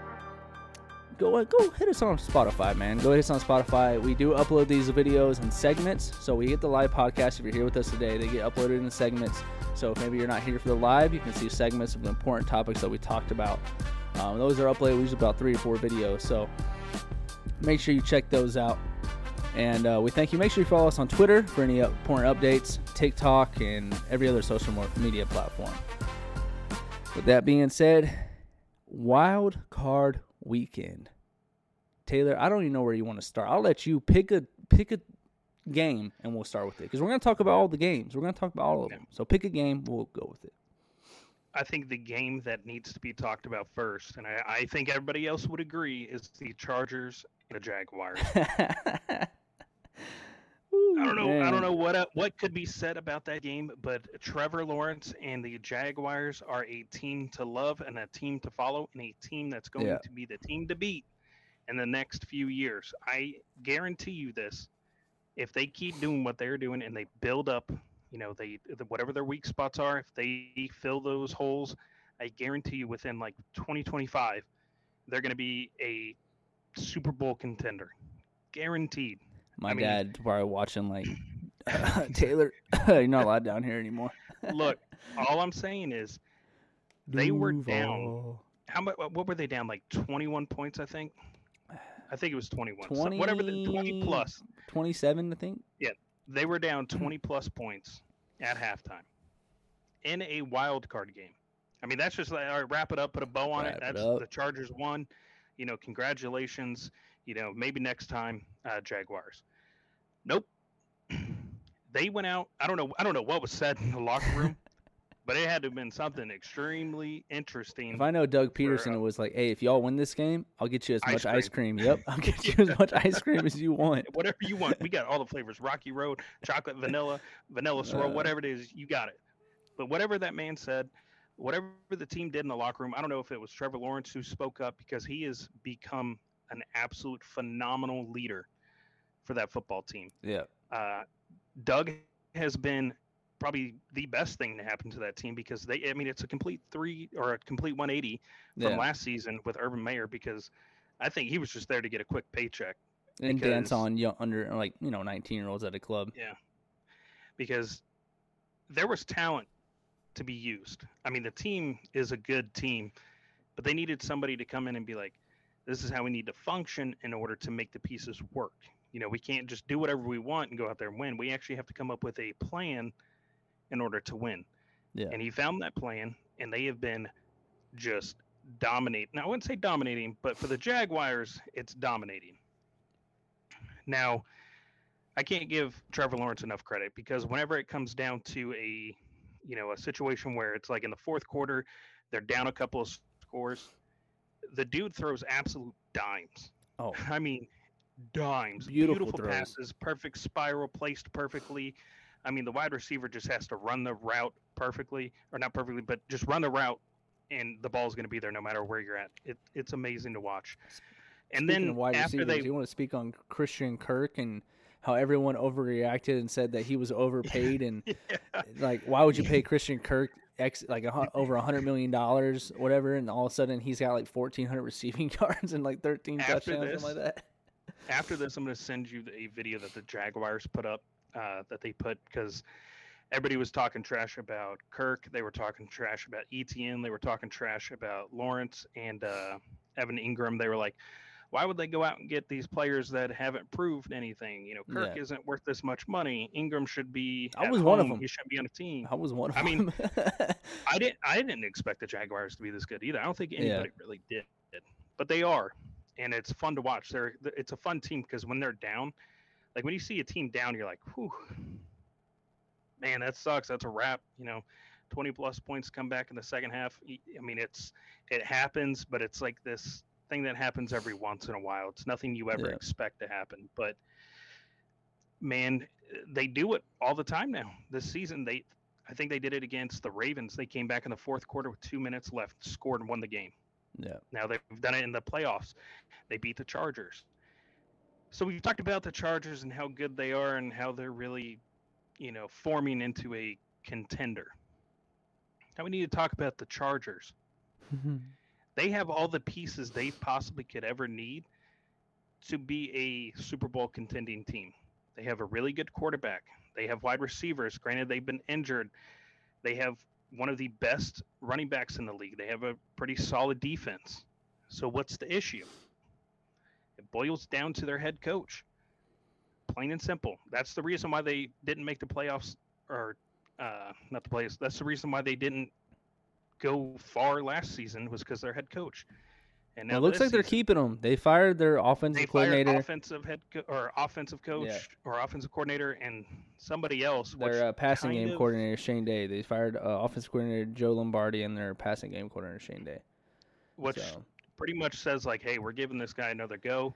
Go go hit us on Spotify, man. Go hit us on Spotify. We do upload these videos in segments. So we get the live podcast. If you're here with us today, they get uploaded in segments. So if maybe you're not here for the live, you can see segments of the important topics that we talked about. Um, those are uploaded usually about three or four videos. So make sure you check those out. And uh, we thank you. Make sure you follow us on Twitter for any important updates, TikTok, and every other social media platform. With that being said, wild card weekend. Taylor, I don't even know where you want to start. I'll let you pick a pick a game and we'll start with it because we're going to talk about all the games. We're going to talk about all of them. So pick a game, we'll go with it. I think the game that needs to be talked about first, and I, I think everybody else would agree, is the Chargers and the Jaguars. I don't know. I don't know what uh, what could be said about that game, but Trevor Lawrence and the Jaguars are a team to love and a team to follow, and a team that's going Yeah. to be the team to beat in the next few years. I guarantee you this. if they keep doing what they're doing and they build up, you know, they whatever their weak spots are, if they fill those holes, I guarantee you within like 2025, they're going to be a Super Bowl contender, guaranteed. My I mean- dad's probably watching like Taylor. you're not allowed down here anymore. Look, all I'm saying is They were down. How much? What were they down? Like 21 points, I think. I think it was 21. So whatever the 20 plus. 27, I think. Yeah, they were down 20 plus points at halftime in a wild card game. I mean, that's just like, all right, wrap it up, put a bow on Wrap it. it That's up. the Chargers won. You know, congratulations. You know, maybe next time, uh, Jaguars. Nope. they went out. I don't know. I don't know what was said in the locker room, but it had to have been something extremely interesting. If I know Doug Pederson, uh, it was like, hey, if y'all win this game, I'll get you as Ice much ice cream. Yep, I'll get you as much ice cream as you want. whatever you want. We got all the flavors: Rocky Road, chocolate, vanilla, vanilla swirl, Uh. whatever it is, you got it. But whatever that man said, whatever the team did in the locker room, I don't know if it was Trevor Lawrence who spoke up because he has become an absolute phenomenal leader for that football team. Yeah, Uh, Doug has been probably the best thing to happen to that team because they, I mean, it's a complete three or a complete 180 from yeah. last season with Urban Meyer because I think he was just there to get a quick paycheck. and dance on young, under like you know 19 year olds at a club. Yeah, because there was talent to be used. I mean, the team is a good team, but they needed somebody to come in and be like, this is how we need to function in order to make the pieces work. You know, we can't just do whatever we want and go out there and win. We actually have to come up with a plan in order to win. Yeah. And he found that plan, and they have been just dominating. Now, I wouldn't say dominating, but for the Jaguars, it's dominating. Now, I can't give Trevor Lawrence enough credit because whenever it comes down to a, you know, a situation where it's like in the fourth quarter, they're down a couple of scores, the dude throws absolute dimes. Oh, I mean, dimes. Beautiful throws. passes, perfect spiral placed perfectly. I mean, the wide receiver just has to run the route perfectly, or not perfectly, but just run the route, and the ball's going to be there no matter where you're at. It, it's amazing to watch. And Speaking then wide after receivers, they, you want to speak on Christian Kirk and how everyone overreacted and said that he was overpaid and Yeah. like why would you pay Christian Kirk X like a, over a hundred million dollars whatever and all of a sudden he's got like fourteen hundred receiving yards and like thirteen After touchdowns this, something like that. After this, I'm going to send you a video that the Jaguars put up uh, that they put because everybody was talking trash about Kirk. They were talking trash about ETN. They were talking trash about Lawrence and uh, Evan Engram. They were like, why would they go out and get these players that haven't proved anything? You know, Kirk Yeah. isn't worth this much money. Engram should be. I was one of them. He shouldn't be on a team. I was one of I mean, them. I didn't. I didn't expect the Jaguars to be this good either. I don't think Yeah. anybody really did, but they are, and it's fun to watch. They're. It's a fun team because when they're down, like when you see a team down, you're like, "Whew, man, that sucks. That's a wrap." You know, twenty plus points come back in the second half. I mean, it's it happens, but it's like this thing that happens every once in a while. It's nothing you ever Yeah. expect to happen, but man, they do it all the time now. This season, they I think they did it against the Ravens. They came back in the fourth quarter with two minutes left, scored and won the game. Yeah, Now they've done it in the playoffs. They beat the Chargers. So we've talked about the Chargers and how good they are and how they're really, you know, forming into a contender. Now we need to talk about the Chargers. Mm-hmm. They have all the pieces they possibly could ever need to be a Super Bowl contending team. They have a really good quarterback. They have wide receivers. Granted, they've been injured. They have one of the best running backs in the league. They have a pretty solid defense. So, what's the issue? It boils down to their head coach. Plain and simple. That's the reason why they didn't make the playoffs, or uh, not the playoffs. That's the reason why they didn't go far last season was because their head coach. And Well, it looks like they're keeping him. They fired their offensive they fired coordinator, offensive head co- or offensive coach or offensive coordinator and somebody else. Their uh, passing game of- coordinator Shane Day. They fired uh, offensive coordinator Joe Lombardi and their passing game coordinator Shane Day. which So, pretty much says like, hey, we're giving this guy another go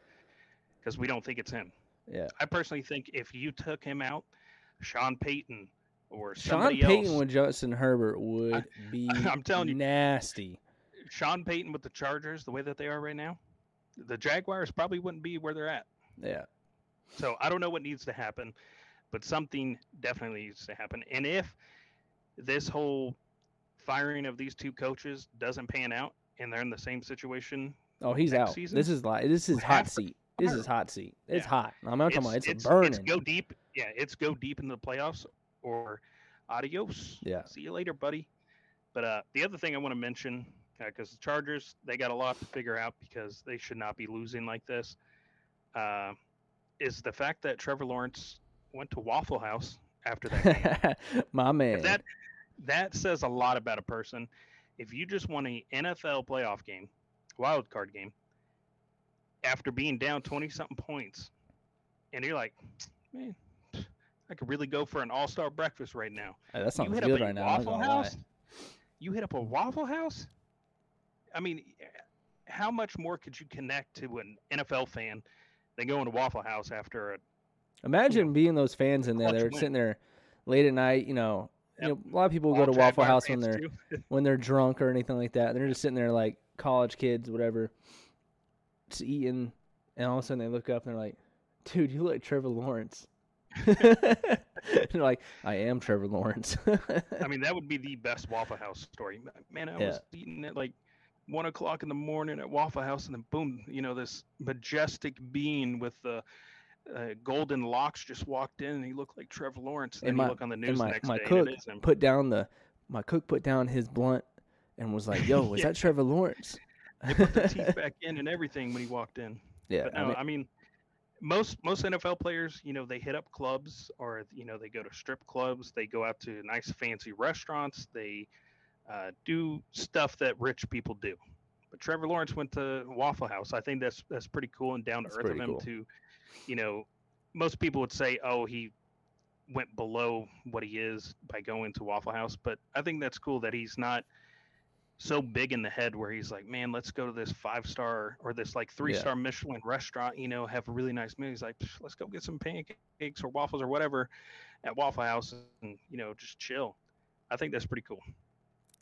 because we don't think it's him. yeah, I personally think if you took him out, Sean Payton or Sean somebody Payton else, with Justin Herbert would be I'm telling you. nasty. Sean Payton with the Chargers, the way that they are right now, the Jaguars probably wouldn't be where they're at. Yeah, So I don't know what needs to happen, but something definitely needs to happen. And if this whole firing of these two coaches doesn't pan out and they're in the same situation, oh, he's out. season, this is like this is hot seat. This is hot seat. It's Yeah. hot. I'm not talking about it's, it's, burning. it's go deep. Yeah, it's go deep into the playoffs or adios. Yeah. See you later, buddy. But uh, the other thing I want to mention, because the Chargers, they got a lot to figure out because they should not be losing like this, uh, is the fact that Trevor Lawrence went to Waffle House after that game. My man. If that that says a lot about a person. If you just won a NFL playoff game, wild card game, after being down twenty something points, and you're like, man, I could really go for an all star breakfast right now. Hey, that sounds good right now. Waffle lie. House. You hit up a Waffle House. I mean, how much more could you connect to an NFL fan than going to Waffle House after a Imagine being those fans in there. They're win. sitting there late at night. You know, you know, a lot of people go to Waffle House when they're when they're drunk or anything like that. They're just sitting there like college kids, whatever, just eating, and all of a sudden they look up and they're like, "Dude, you look like Trevor Lawrence." like, "I am Trevor Lawrence." I mean, that would be the best Waffle House story. Man, I Yeah. was eating it like one o'clock in the morning at Waffle House, and then boom, you know, this majestic being with the uh, golden locks just walked in, and he looked like Trevor Lawrence. And And my- you look on the news my- the next my day, cook and it is him. put down the my cook put down his blunt and was like, "Yo, was Yeah. that Trevor Lawrence?" They put the teeth back in and everything when he walked in. yeah, But I no, mean, I mean, most most NFL players, you know, they hit up clubs or you know they go to strip clubs. They go out to nice fancy restaurants. They uh, do stuff that rich people do. But Trevor Lawrence went to Waffle House. I think that's that's pretty cool and down to That's earth of him cool. to, you know, most people would say, oh, he went below what he is by going to Waffle House. But I think that's cool that he's not so big in the head where he's like, man, let's go to this five star or this like three star Michelin restaurant, you know, have a really nice meal. He's like, let's go get some pancakes or waffles or whatever at Waffle House and, you know, just chill. I think that's pretty cool.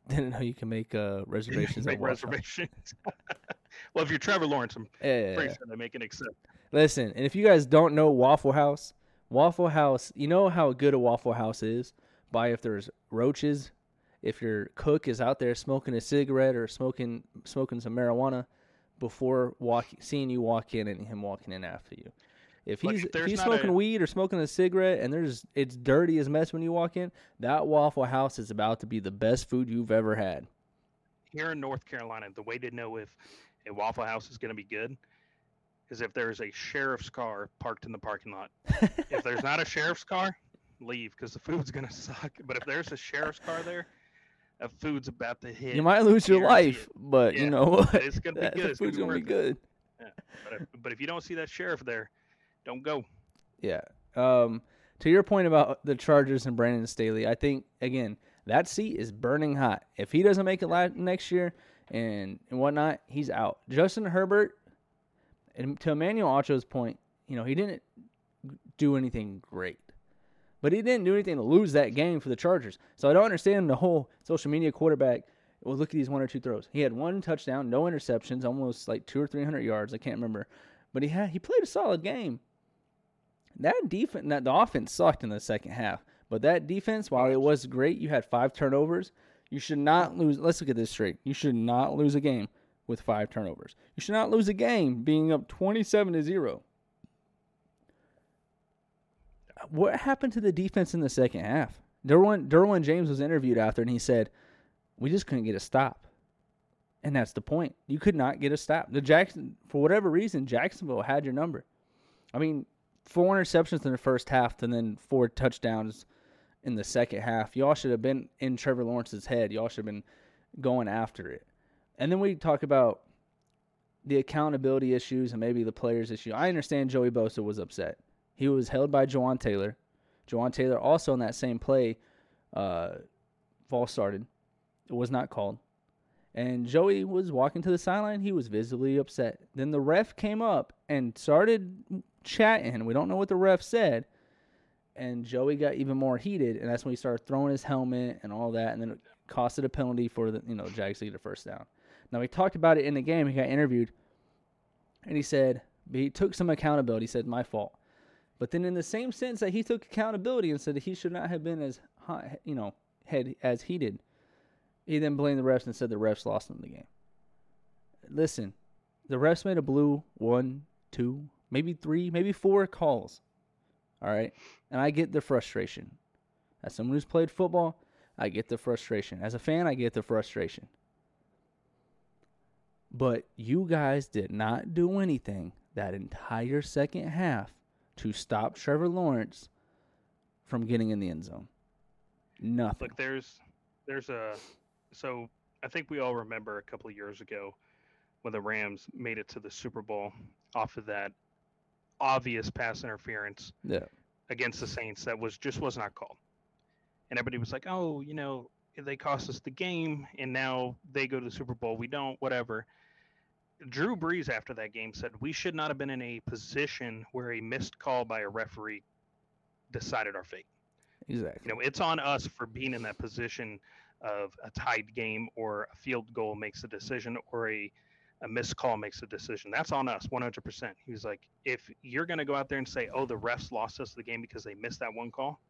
didn't know you can make uh, reservations. Make reservations. well, if you're Trevor Lawrence, I'm Yeah, pretty sure they make an exception. Listen, and if you guys don't know Waffle House, Waffle House, you know how good a Waffle House is by if there's roaches, if your cook is out there smoking a cigarette or smoking smoking some marijuana before walking, seeing you walk in and him walking in after you. If he's if if he's smoking a- weed or smoking a cigarette and there's it's dirty as mess when you walk in, that Waffle House is about to be the best food you've ever had. Here in North Carolina, the way to know if a Waffle House is going to be good is if there's a sheriff's car parked in the parking lot. if there's not a sheriff's car, leave because the food's gonna suck. But if there's a sheriff's car there, that food's about to hit. you might lose your life, but you know what? It's gonna be good. The food's be gonna be good. But if, but if you don't see that sheriff there, don't go. Yeah. Um, to your point about the Chargers and Brandon Staley, I think again that seat is burning hot. If he doesn't make it next year and and whatnot, he's out. Justin Herbert, and to Emmanuel Acho's point, you know he didn't do anything great, but he didn't do anything to lose that game for the Chargers. So I don't understand the whole social media quarterback. Well, look at these one or two throws. He had one touchdown, no interceptions, almost like two or three hundred yards. I can't remember, but he had he played a solid game that defense, that the offense sucked in the second half. But that defense, while it was great, you had five turnovers. You should not lose. Let's look at this straight. You should not lose a game with five turnovers. You should not lose a game being up twenty-seven to zero. What happened to the defense in the second half? Derwin Derwin James was interviewed after, and he said, "We just couldn't get a stop." And that's the point. You could not get a stop. The Jackson, for whatever reason, Jacksonville had your number. I mean, four interceptions in the first half and then four touchdowns in the second half. Y'all should have been in Trevor Lawrence's head. Y'all should have been going after it. And then we talk about the accountability issues and maybe the players issue. I understand Joey Bosa was upset. He was held by Jawaan Taylor. Jawaan Taylor also in that same play, uh, false started. It was not called. And Joey was walking to the sideline. He was visibly upset. Then the ref came up and started chatting. We don't know what the ref said. And Joey got even more heated, and that's when he started throwing his helmet and all that, and then it costed a penalty for the you know Jags to get a first down. Now he talked about it in the game. He got interviewed, and he said he took some accountability. He said, "My fault." But then, in the same sense that he took accountability and said he should not have been as high, you know, head as he did, he then blamed the refs and said the refs lost him the game. Listen, the refs made a blew one, two, maybe three, maybe four calls. All right, and I get the frustration. As someone who's played football, I get the frustration. As a fan, I get the frustration. But you guys did not do anything that entire second half to stop Trevor Lawrence from getting in the end zone. Nothing. Look, there's there's a so I think we all remember a couple of years ago when the Rams made it to the Super Bowl off of that obvious pass interference yeah. against the Saints that was just was not called. And everybody was like, "Oh, you know, they cost us the game and now they go to the Super Bowl, we don't, whatever." Drew Brees after that game said, "We should not have been in a position where a missed call by a referee decided our fate." Exactly. You know, it's on us for being in that position of a tied game or a field goal makes a decision or a a missed call makes a decision. That's on us 100%. He's like, if you're going to go out there and say, oh, the refs lost us the game because they missed that one call,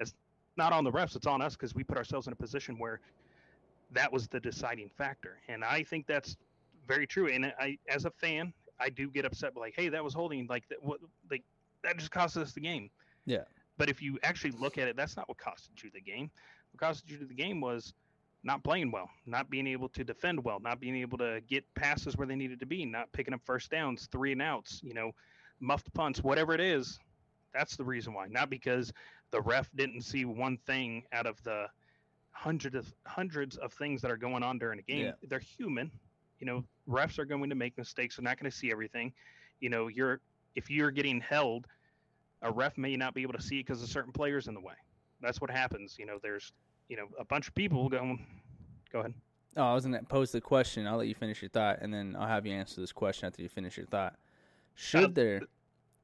it's not on the refs. It's on us because we put ourselves in a position where that was the deciding factor. And I think that's very true. And I, as a fan, I do get upset, but like, hey, that was holding, like, that, what, like, that just cost us the game. Yeah. But if you actually look at it, that's not what costed you the game. What costed you the game was not playing well, not being able to defend well, not being able to get passes where they needed to be, not picking up first downs, three and outs, you know, muffed punts, whatever it is. That's the reason why. Not because the ref didn't see one thing out of the hundreds of hundreds of things that are going on during a game. Yeah. They're human. You know, refs are going to make mistakes. They're not going to see everything. You know, you're if you're getting held, a ref may not be able to see because of certain players in the way. That's what happens. You know, there's you know a bunch of people going. Go ahead. Oh, I was going to pose the question. I'll let you finish your thought, and then I'll have you answer this question after you finish your thought. Should Uh, there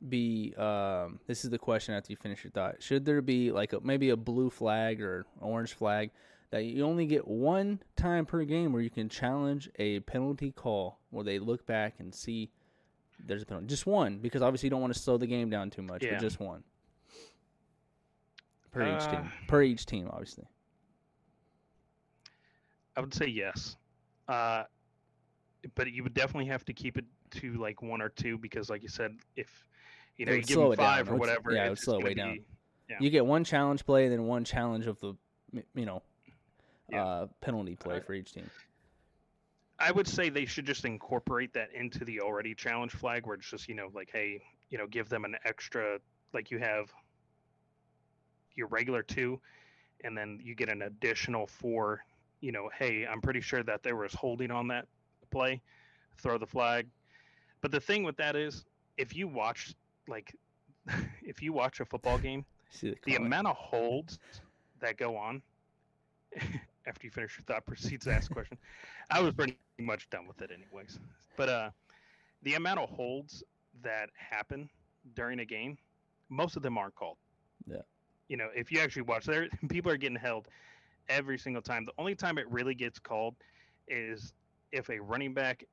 be? Um, this is the question after you finish your thought. Should there be like a, maybe a blue flag or orange flag that you only get one time per game where you can challenge a penalty call where they look back and see there's a penalty, just one because obviously you don't want to slow the game down too much, Yeah. but just one per each Uh, team. Per each team, obviously. I would say yes, uh, but you would definitely have to keep it to like one or two because, like you said, if you know you give them down. five or whatever, yeah, it would it's slow way down. Yeah. You get one challenge play then one challenge of the you know Yeah. uh, penalty play Uh, for each team. I would say they should just incorporate that into the already challenge flag, where it's just you know like, hey, you know, give them an extra like you have your regular two, and then you get an additional four. You know, hey, I'm pretty sure that there was holding on that play, throw the flag. But the thing with that is, if you watch like, if you watch a football game, See the, the amount of holds that go on after you finish your thought proceeds to ask a question i was pretty much done with it anyways but uh the amount of holds that happen during a game most of them aren't called Yeah. you know if you actually watch there people are getting held every single time. The only time it really gets called is if a running back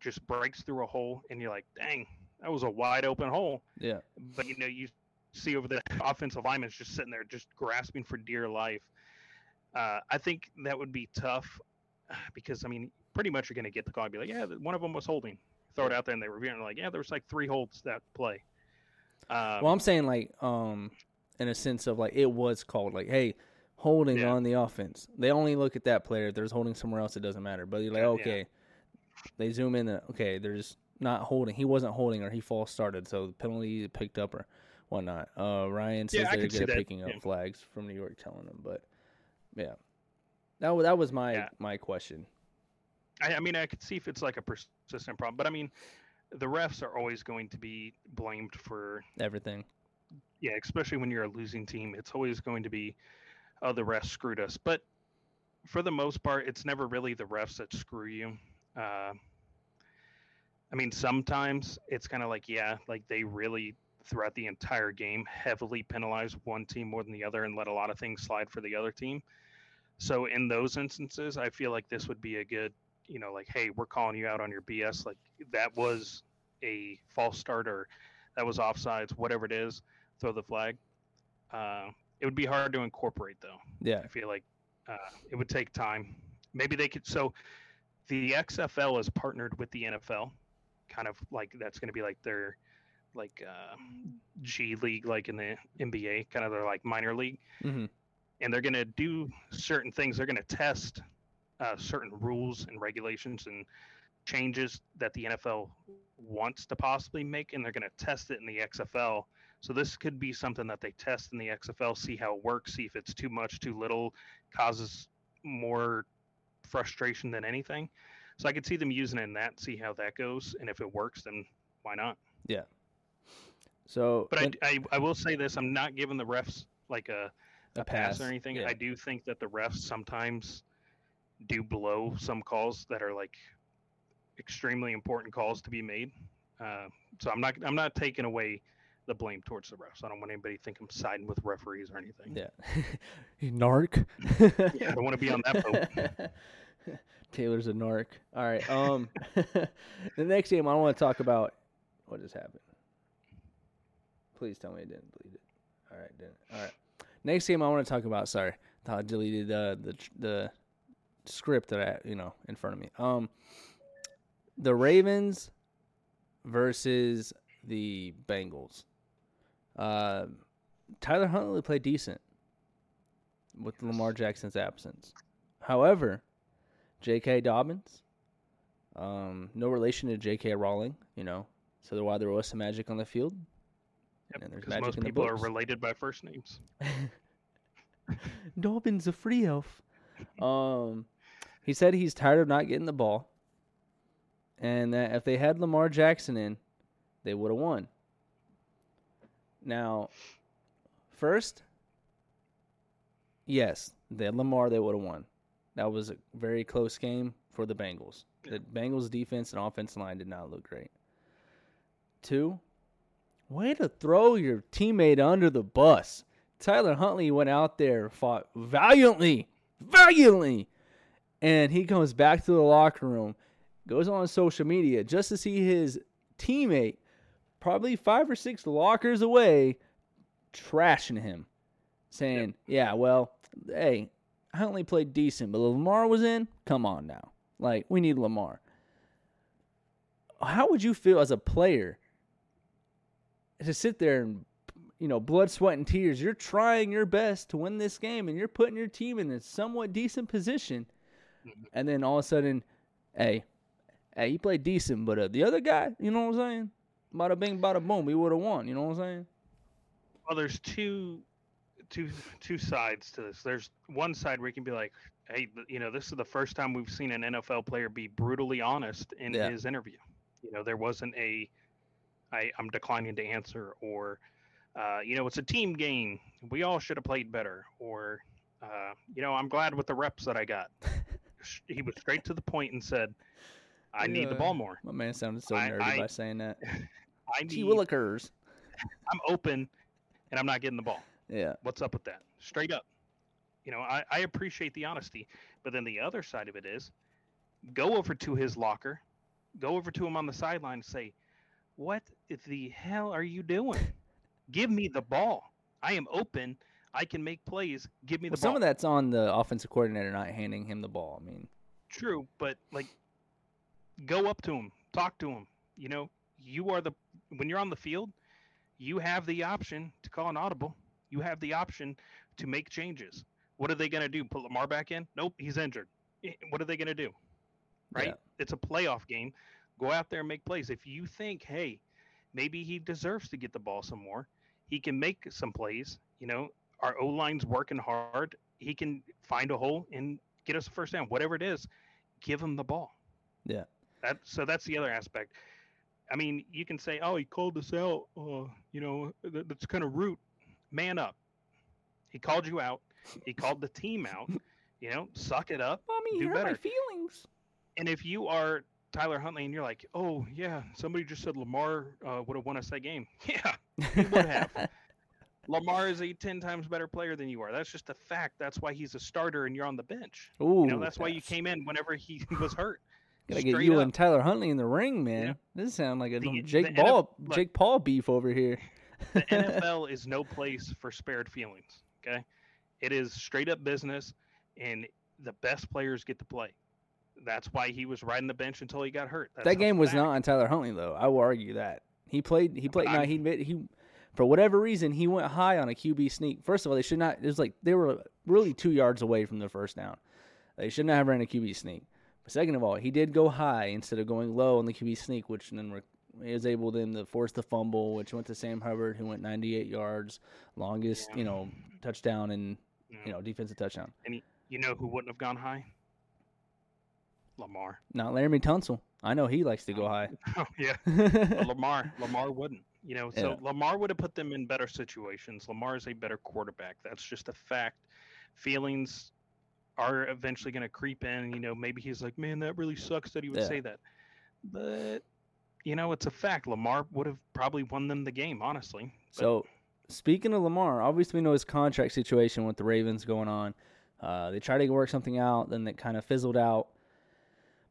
just breaks through a hole and you're like dang that was a wide open hole. Yeah, but you know you see over the offensive lineman's just sitting there just grasping for dear life. Uh, i think that would be tough because i mean pretty much you're going to get the call and be like yeah one of them was holding. Throw it out there and they were being like yeah there was like three holds that play. Um, well, I'm saying like um in a sense of like it was called like hey holding Yeah. on the offense. They only look at that player. If there's holding somewhere else, it doesn't matter. But you're like Yeah, yeah. okay, they zoom in. That, okay, there's not holding. He wasn't holding or he false started, so the penalty picked up or whatnot. Uh, Ryan says Yeah, they're good at picking up flags from New York, telling them. But yeah, that was that was my my question. I, I mean i could see if it's like a persistent problem but i mean the refs are always going to be blamed for Everything. yeah, especially when you're a losing team, it's always going to be, oh, the refs screwed us. But for the most part, it's never really the refs that screw you. Uh, I mean, sometimes it's kind of like, yeah, like they really throughout the entire game heavily penalize one team more than the other and let a lot of things slide for the other team. So in those instances, I feel like this would be a good, you know, like, hey, we're calling you out on your BS. Like that was a false start or that was offsides, whatever it is, throw the flag. Uh, it would be hard to incorporate though. Yeah. I feel like uh, it would take time. Maybe they could. So the XFL is partnered with the NFL, kind of like that's going to be like their like uh, G League, like in the NBA, kind of their like minor league, hmm and they're going to do certain things. They're going to test uh, certain rules and regulations and changes that the NFL wants to possibly make, and they're going to test it in the XFL. So this could be something that they test in the XFL, see how it works, see if it's too much, too little, causes more frustration than anything. So I could see them using it in that, see how that goes, and if it works, then why not? Yeah. So, But I, I, I will say this: I'm not giving the refs like a, a a pass, pass or anything. yeah. I do think that the refs sometimes do blow some calls that are like extremely important calls to be made. Uh, so I'm not I'm not taking away the blame towards the refs. I don't want anybody to think I'm siding with referees or anything. Yeah. narc. Yeah, I don't want to be on that boat. Taylor's a narc. All right. Um, the next game I want to talk about. What just happened? Please tell me it didn't delete it. All right, didn't. All right. Next game I want to talk about. Sorry, I deleted uh, the the script that I you know in front of me. Um, the Ravens versus the Bengals. Uh, Tyler Huntley played decent with Lamar Jackson's absence. However, J.K. Dobbins, um, no relation to J.K. Rowling, you know, so why there was some magic on the field. Yep, And there's because magic most in the people are related by first names. Dobbins a free elf. Um, he said he's tired of not getting the ball, and that if they had Lamar Jackson in, they would have won. Now, first, yes, the Lamar, they would have won. That was a very close game for the Bengals. The Bengals defense and offense line did not look great. Two, way to throw your teammate under the bus. Tyler Huntley went out there, fought valiantly, valiantly, and he comes back to the locker room, goes on social media just to see his teammate, probably five or six lockers away, trashing him, saying, "Yeah, well, hey, Huntley played decent, but Lamar was in. Come on now, like we need Lamar." How would you feel as a player to sit there and you know, blood, sweat, and tears. You're trying your best to win this game, and you're putting your team in a somewhat decent position. Mhm. And then all of a sudden, hey, hey, you played decent, but uh, the other guy, you know what I'm saying? Bada bing, bada boom, he would have won. You know what I'm saying? Well, there's two, two, two sides to this. There's one side where you can be like, "Hey, you know, this is the first time we've seen an NFL player be brutally honest in Yeah. his interview. You know, there wasn't a, I, I'm declining to answer, or, uh, you know, it's a team game. We all should have played better, or, uh, you know, I'm glad with the reps that I got. He was straight to the point and said, "I need the ball more. My man sounded so nerdy I- by saying that. I Gee need. willikers. I'm open, and I'm not getting the ball." Yeah. What's up with that? Straight up. You know, I, I appreciate the honesty, but then the other side of it is go over to his locker, go over to him on the sideline and say, What the hell are you doing? Give me the ball. I am open. I can make plays. Give me the Well, ball. some of that's on the offensive coordinator not handing him the ball. I mean, True, but like go up to him, talk to him. You know, you are the when you're on the field, you have the option to call an audible. You have the option to make changes. What are they going to do? Put Lamar back in? Nope, he's injured. Eh, What are they going to do? Right? Yeah. It's a playoff game. Go out there and make plays. If you think, hey, maybe he deserves to get the ball some more, he can make some plays. You know, our O line's working hard. He can find a hole and get us a first down. Whatever it is, give him the ball. Yeah. That so that's the other aspect. I mean, you can say, "Oh, he called us out." Uh, you know, that, that's kind of rude. Man up. He called you out. He called the team out. You know, suck it up. mommy, Do you hurt my better. feelings. And if you are Tyler Huntley and you're like, "Oh yeah, somebody just said Lamar uh, would have won us that game," yeah, he would have. Lamar is a ten times better player than you are. That's just a fact. That's why he's a starter and you're on the bench. Ooh, You know, that's why you came in whenever he was hurt. Gotta get you up. and Tyler Huntley in the ring, man. Yeah. This sounds like a The- Jake the NF Paul, look. Jake Paul beef over here. the NFL is no place for spared feelings. Okay, it is straight up business, and the best players get to play. That's why he was riding the bench until he got hurt. That's that game was fact. not on Tyler Huntley though. I will argue that he played. He played. I'm- he admit he, for whatever reason, he went high on a QB sneak. First of all, they should not. It was like they were really two yards away from the first down. They should not have ran a QB sneak. Second of all, he did go high instead of going low on the QB sneak, which then re- he was able then to force the fumble, which went to Sam Hubbard, who went 98 yards, longest Yeah. you know touchdown and Yeah. you know defensive touchdown. And you know who wouldn't have gone high? Lamar. Not Laremy Tunsil. I know he likes to go high. Oh yeah, Lamar. Lamar wouldn't. You know, so Yeah. Lamar would have put them in better situations. Lamar is a better quarterback. That's just a fact. Feelings are eventually going to creep in. You know, maybe he's like, man, that really sucks that he would Yeah. say that. But you know, it's a fact. Lamar would have probably won them the game, honestly. But So, speaking of Lamar, obviously we know his contract situation with the Ravens going on. Uh, they tried to work something out, then it kind of fizzled out.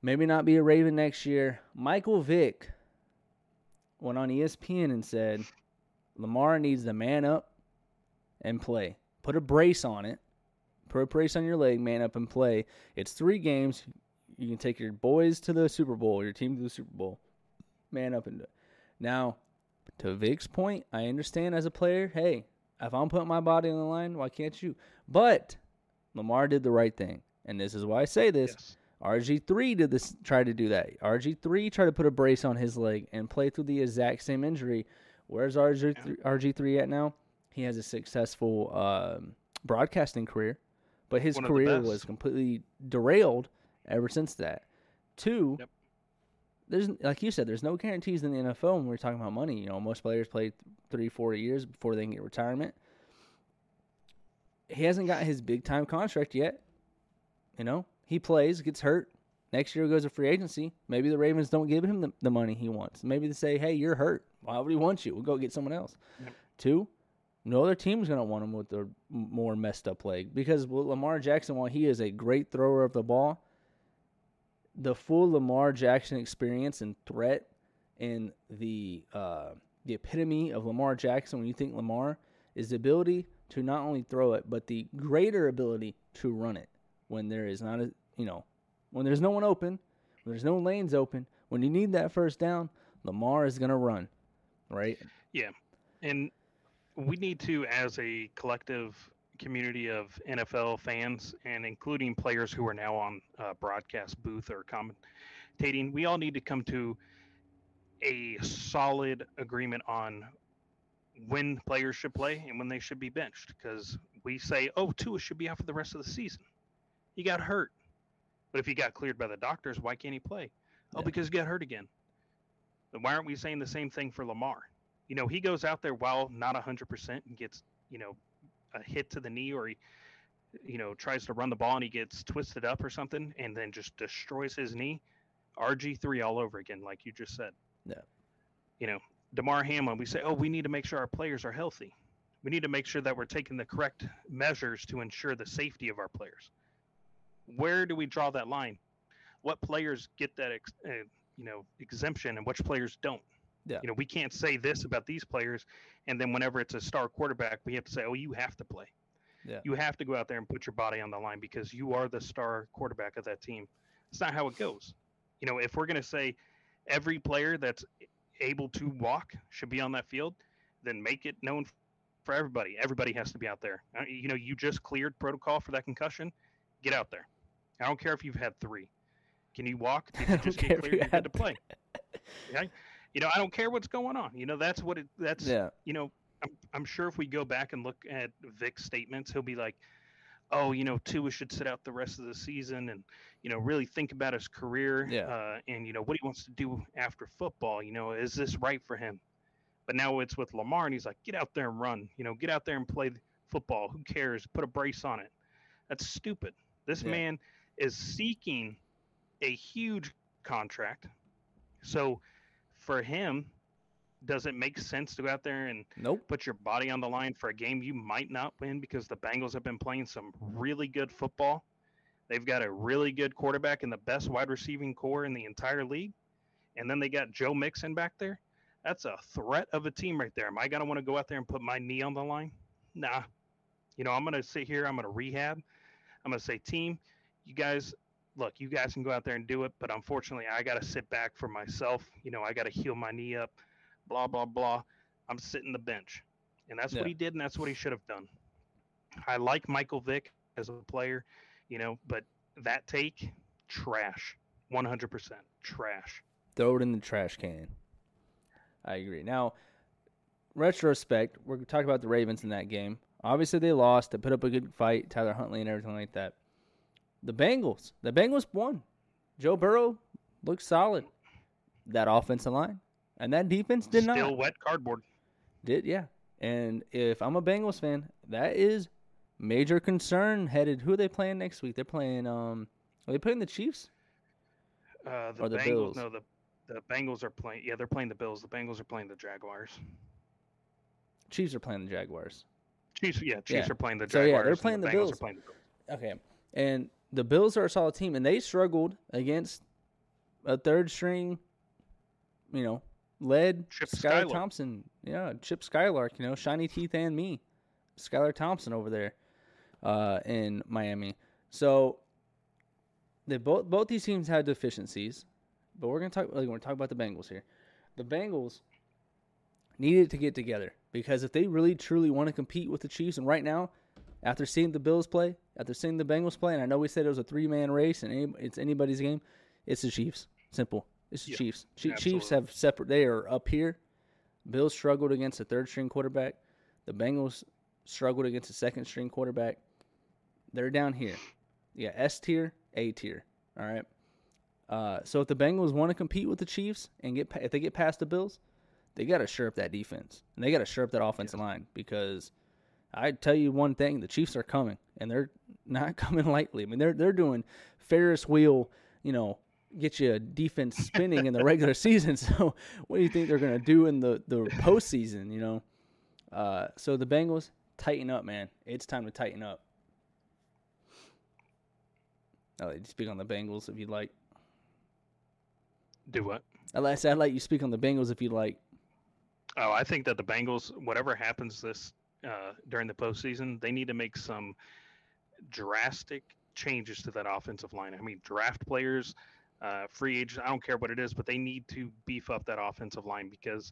Maybe not be a Raven next year. Michael Vick went on ESPN and said Lamar needs to man up and play. Put a brace on it. Put a brace on your leg, man up and play. It's three games. You can take your boys to the Super Bowl, your team to the Super Bowl. Man up and do it. Now, to Vick's point, I understand as a player, hey, if I'm putting my body on the line, why can't you? But Lamar did the right thing. And this is why I say this. yes. RG3 did this try to do that. RG3 tried to put a brace on his leg and play through the exact same injury. Where's RG3, RG3 at now? He has a successful um, broadcasting career, but his One career was completely derailed ever since that. Two, Yep. there's like you said, there's no guarantees in the NFL when we're talking about money. You know, most players play three, four years before they can get retirement. He hasn't got his big time contract yet. You know, he plays, gets hurt. Next year goes to free agency. Maybe the Ravens don't give him the, the money he wants. Maybe they say, "Hey, you're hurt. Why would he want you? We'll go get someone else." Yep. Two, no other team's gonna want him with their more messed up leg because Lamar Jackson, while he is a great thrower of the ball, the full Lamar Jackson experience and threat and the uh, the epitome of Lamar Jackson when you think Lamar is the ability to not only throw it but the greater ability to run it when there is not a you know when there's no one open when there's no lanes open when you need that first down Lamar is gonna run right? Yeah. And we need to as a collective community of nfl fans and including players who are now on uh, broadcast booth or commentating we all need to come to a solid agreement on when players should play and when they should be benched because we say oh Tua should be out for the rest of the season. He got hurt. But if he got cleared by the doctors why can't he play? Oh Yeah. because he got hurt again. Then why aren't we saying the same thing for lamar you know, he goes out there while not 100% and gets, you know, a hit to the knee or he, you know, tries to run the ball and he gets twisted up or something and then just destroys his knee. RG3 all over again, like you just said. Yeah. You know, Damar Hamlin, we say, oh, we need to make sure our players are healthy. We need to make sure that we're taking the correct measures to ensure the safety of our players. Where do we draw that line? What players get that, ex- uh, you know, exemption and which players don't? Yeah. You know, we can't say this about these players, and then whenever it's a star quarterback, we have to say, "Oh, you have to play. Yeah. You have to go out there and put your body on the line because you are the star quarterback of that team." It's not how it goes. You know, if we're going to say every player that's able to walk should be on that field, then make it known for everybody. Everybody has to be out there. Uh, You know, you just cleared protocol for that concussion. Get out there. I don't care if you've had three. Can you walk? Did you just get cleared? you had to play. Okay? You know, I don't care what's going on. You know, that's what it. That's yeah you know, I'm, I'm sure if we go back and look at Vick's statements, he'll be like, oh, you know, Tua should sit out the rest of the season and, you know, really think about his career Yeah. uh, and, you know, what he wants to do after football. You know, is this right for him? But now it's with Lamar and he's like, get out there and run. You know, get out there and play football. Who cares? Put a brace on it. That's stupid. This Yeah. man is seeking a huge contract. So for him, does it make sense to go out there and nope put your body on the line for a game you might not win because the Bengals have been playing some really good football. They've got a really good quarterback and the best wide receiving corps in the entire league. And then they got Joe Mixon back there. That's a threat of a team right there. Am I going to want to go out there and put my knee on the line? Nah. You know, I'm going to sit here, I'm going to rehab. I'm going to say, team, you guys, look, you guys can go out there and do it. But unfortunately, I got to sit back for myself. You know, I got to heal my knee up, blah, blah, blah. I'm sitting the bench. And that's Yeah. what he did, and that's what he should have done. I like Michael Vick as a player, you know, but that take, trash. 100% trash. Throw it in the trash can. I agree. Now, retrospect, we're talking about the Ravens in that game. Obviously, they lost. They put up a good fight, Tyler Huntley and everything like that. The Bengals, the Bengals won. Joe Burrow looked solid. That offensive line and that defense did Still not. Still wet cardboard. Did yeah. And if I'm a Bengals fan, that is major concern headed. Who are they playing next week? They're playing. Um, are they playing the Chiefs? Uh, the, Or the Bengals, Bills. no, the the Bengals are playing. Yeah, they're playing the Bills. The Bengals are playing the Jaguars. Chiefs are playing the Jaguars. Chiefs, yeah, Chiefs Yeah. are playing the Jaguars. So, yeah, they're playing the Bengals Bills. Playing the Bills. Okay. And the Bills are a solid team, and they struggled against a third string, you know, led Chip Skylar. Thompson. Yeah, Chip Skylark, you know, shiny teeth and me. Skylar Thompson over there uh, in Miami. So they both both these teams had deficiencies, but we're gonna talk like, we're talking about the Bengals here. The Bengals needed to get together because if they really truly want to compete with the Chiefs, and right now, after seeing the Bills play, after seeing the Bengals play, and I know we said it was a three man race and any, it's anybody's game, it's the Chiefs. Simple. It's the Yeah, Chiefs. Chi- Chiefs have separate. They are up here. Bills struggled against a third string quarterback. The Bengals struggled against a second string quarterback. They're down here. Yeah, S tier, A tier. All right. Uh, so if the Bengals want to compete with the Chiefs and get if they get past the Bills, they got to shore up that defense and they got to shore up that offensive line because I tell you one thing: the Chiefs are coming and they're not coming lightly. I mean, they're they're doing Ferris wheel, you know, get you a defense spinning in the regular season. So what do you think they're gonna do in the the postseason? You know, uh, so the Bengals tighten up, man. It's time to tighten up. I'll let you speak on the Bengals if you'd like. Do what? I'd like, I'd like you speak on the Bengals if you'd like. Oh, I think that the Bengals, whatever happens this uh, during the postseason, they need to make some drastic changes to that offensive line. I mean, draft players, uh, free agents. I don't care what it is, but they need to beef up that offensive line because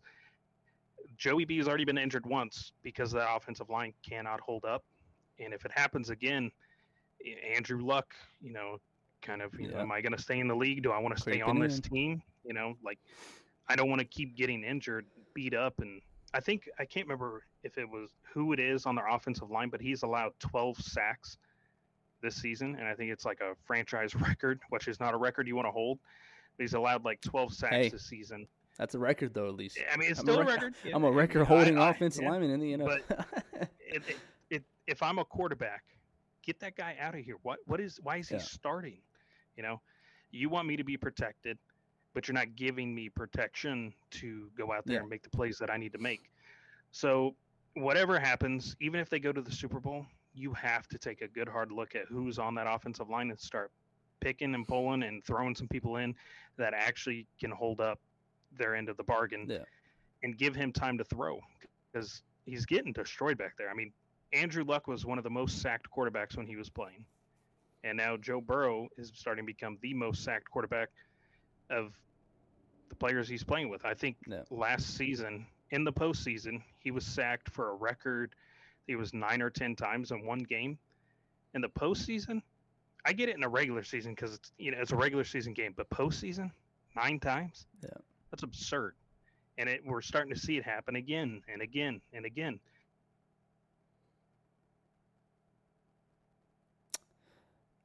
Joey B has already been injured once because that offensive line cannot hold up, and if it happens again, Andrew Luck, you know, kind of, you know, am I going to stay in the league? Do I want to stay on this in. team? You know, like I don't want to keep getting injured, beat up, and I think I can't remember if it was who it is on their offensive line, but he's allowed 12 sacks this season, and I think it's like a franchise record, which is not a record you want to hold. But he's allowed like 12 sacks Hey. this season. That's a record, though, at least. I mean, it's I'm still a, rec- record. I'm a record holding I- offensive yeah. lineman in the NFL. it, it, it, if I'm a quarterback, get that guy out of here. What what is why is he Yeah. starting? You know, you want me to be protected, but you're not giving me protection to go out there Yeah. and make the plays that I need to make. So whatever happens, even if they go to the Super Bowl, you have to take a good hard look at who's on that offensive line and start picking and pulling and throwing some people in that actually can hold up their end of the bargain Yeah. and give him time to throw because he's getting destroyed back there. I mean, Andrew Luck was one of the most sacked quarterbacks when he was playing. And now Joe Burrow is starting to become the most sacked quarterback of the players he's playing with. I think Yeah. last season in the postseason, he was sacked for a record. He was nine or ten times in one game. In the postseason, I get it in a regular season because it's you know it's a regular season game, but postseason nine times. Yeah. that's absurd. And it we're starting to see it happen again and again and again.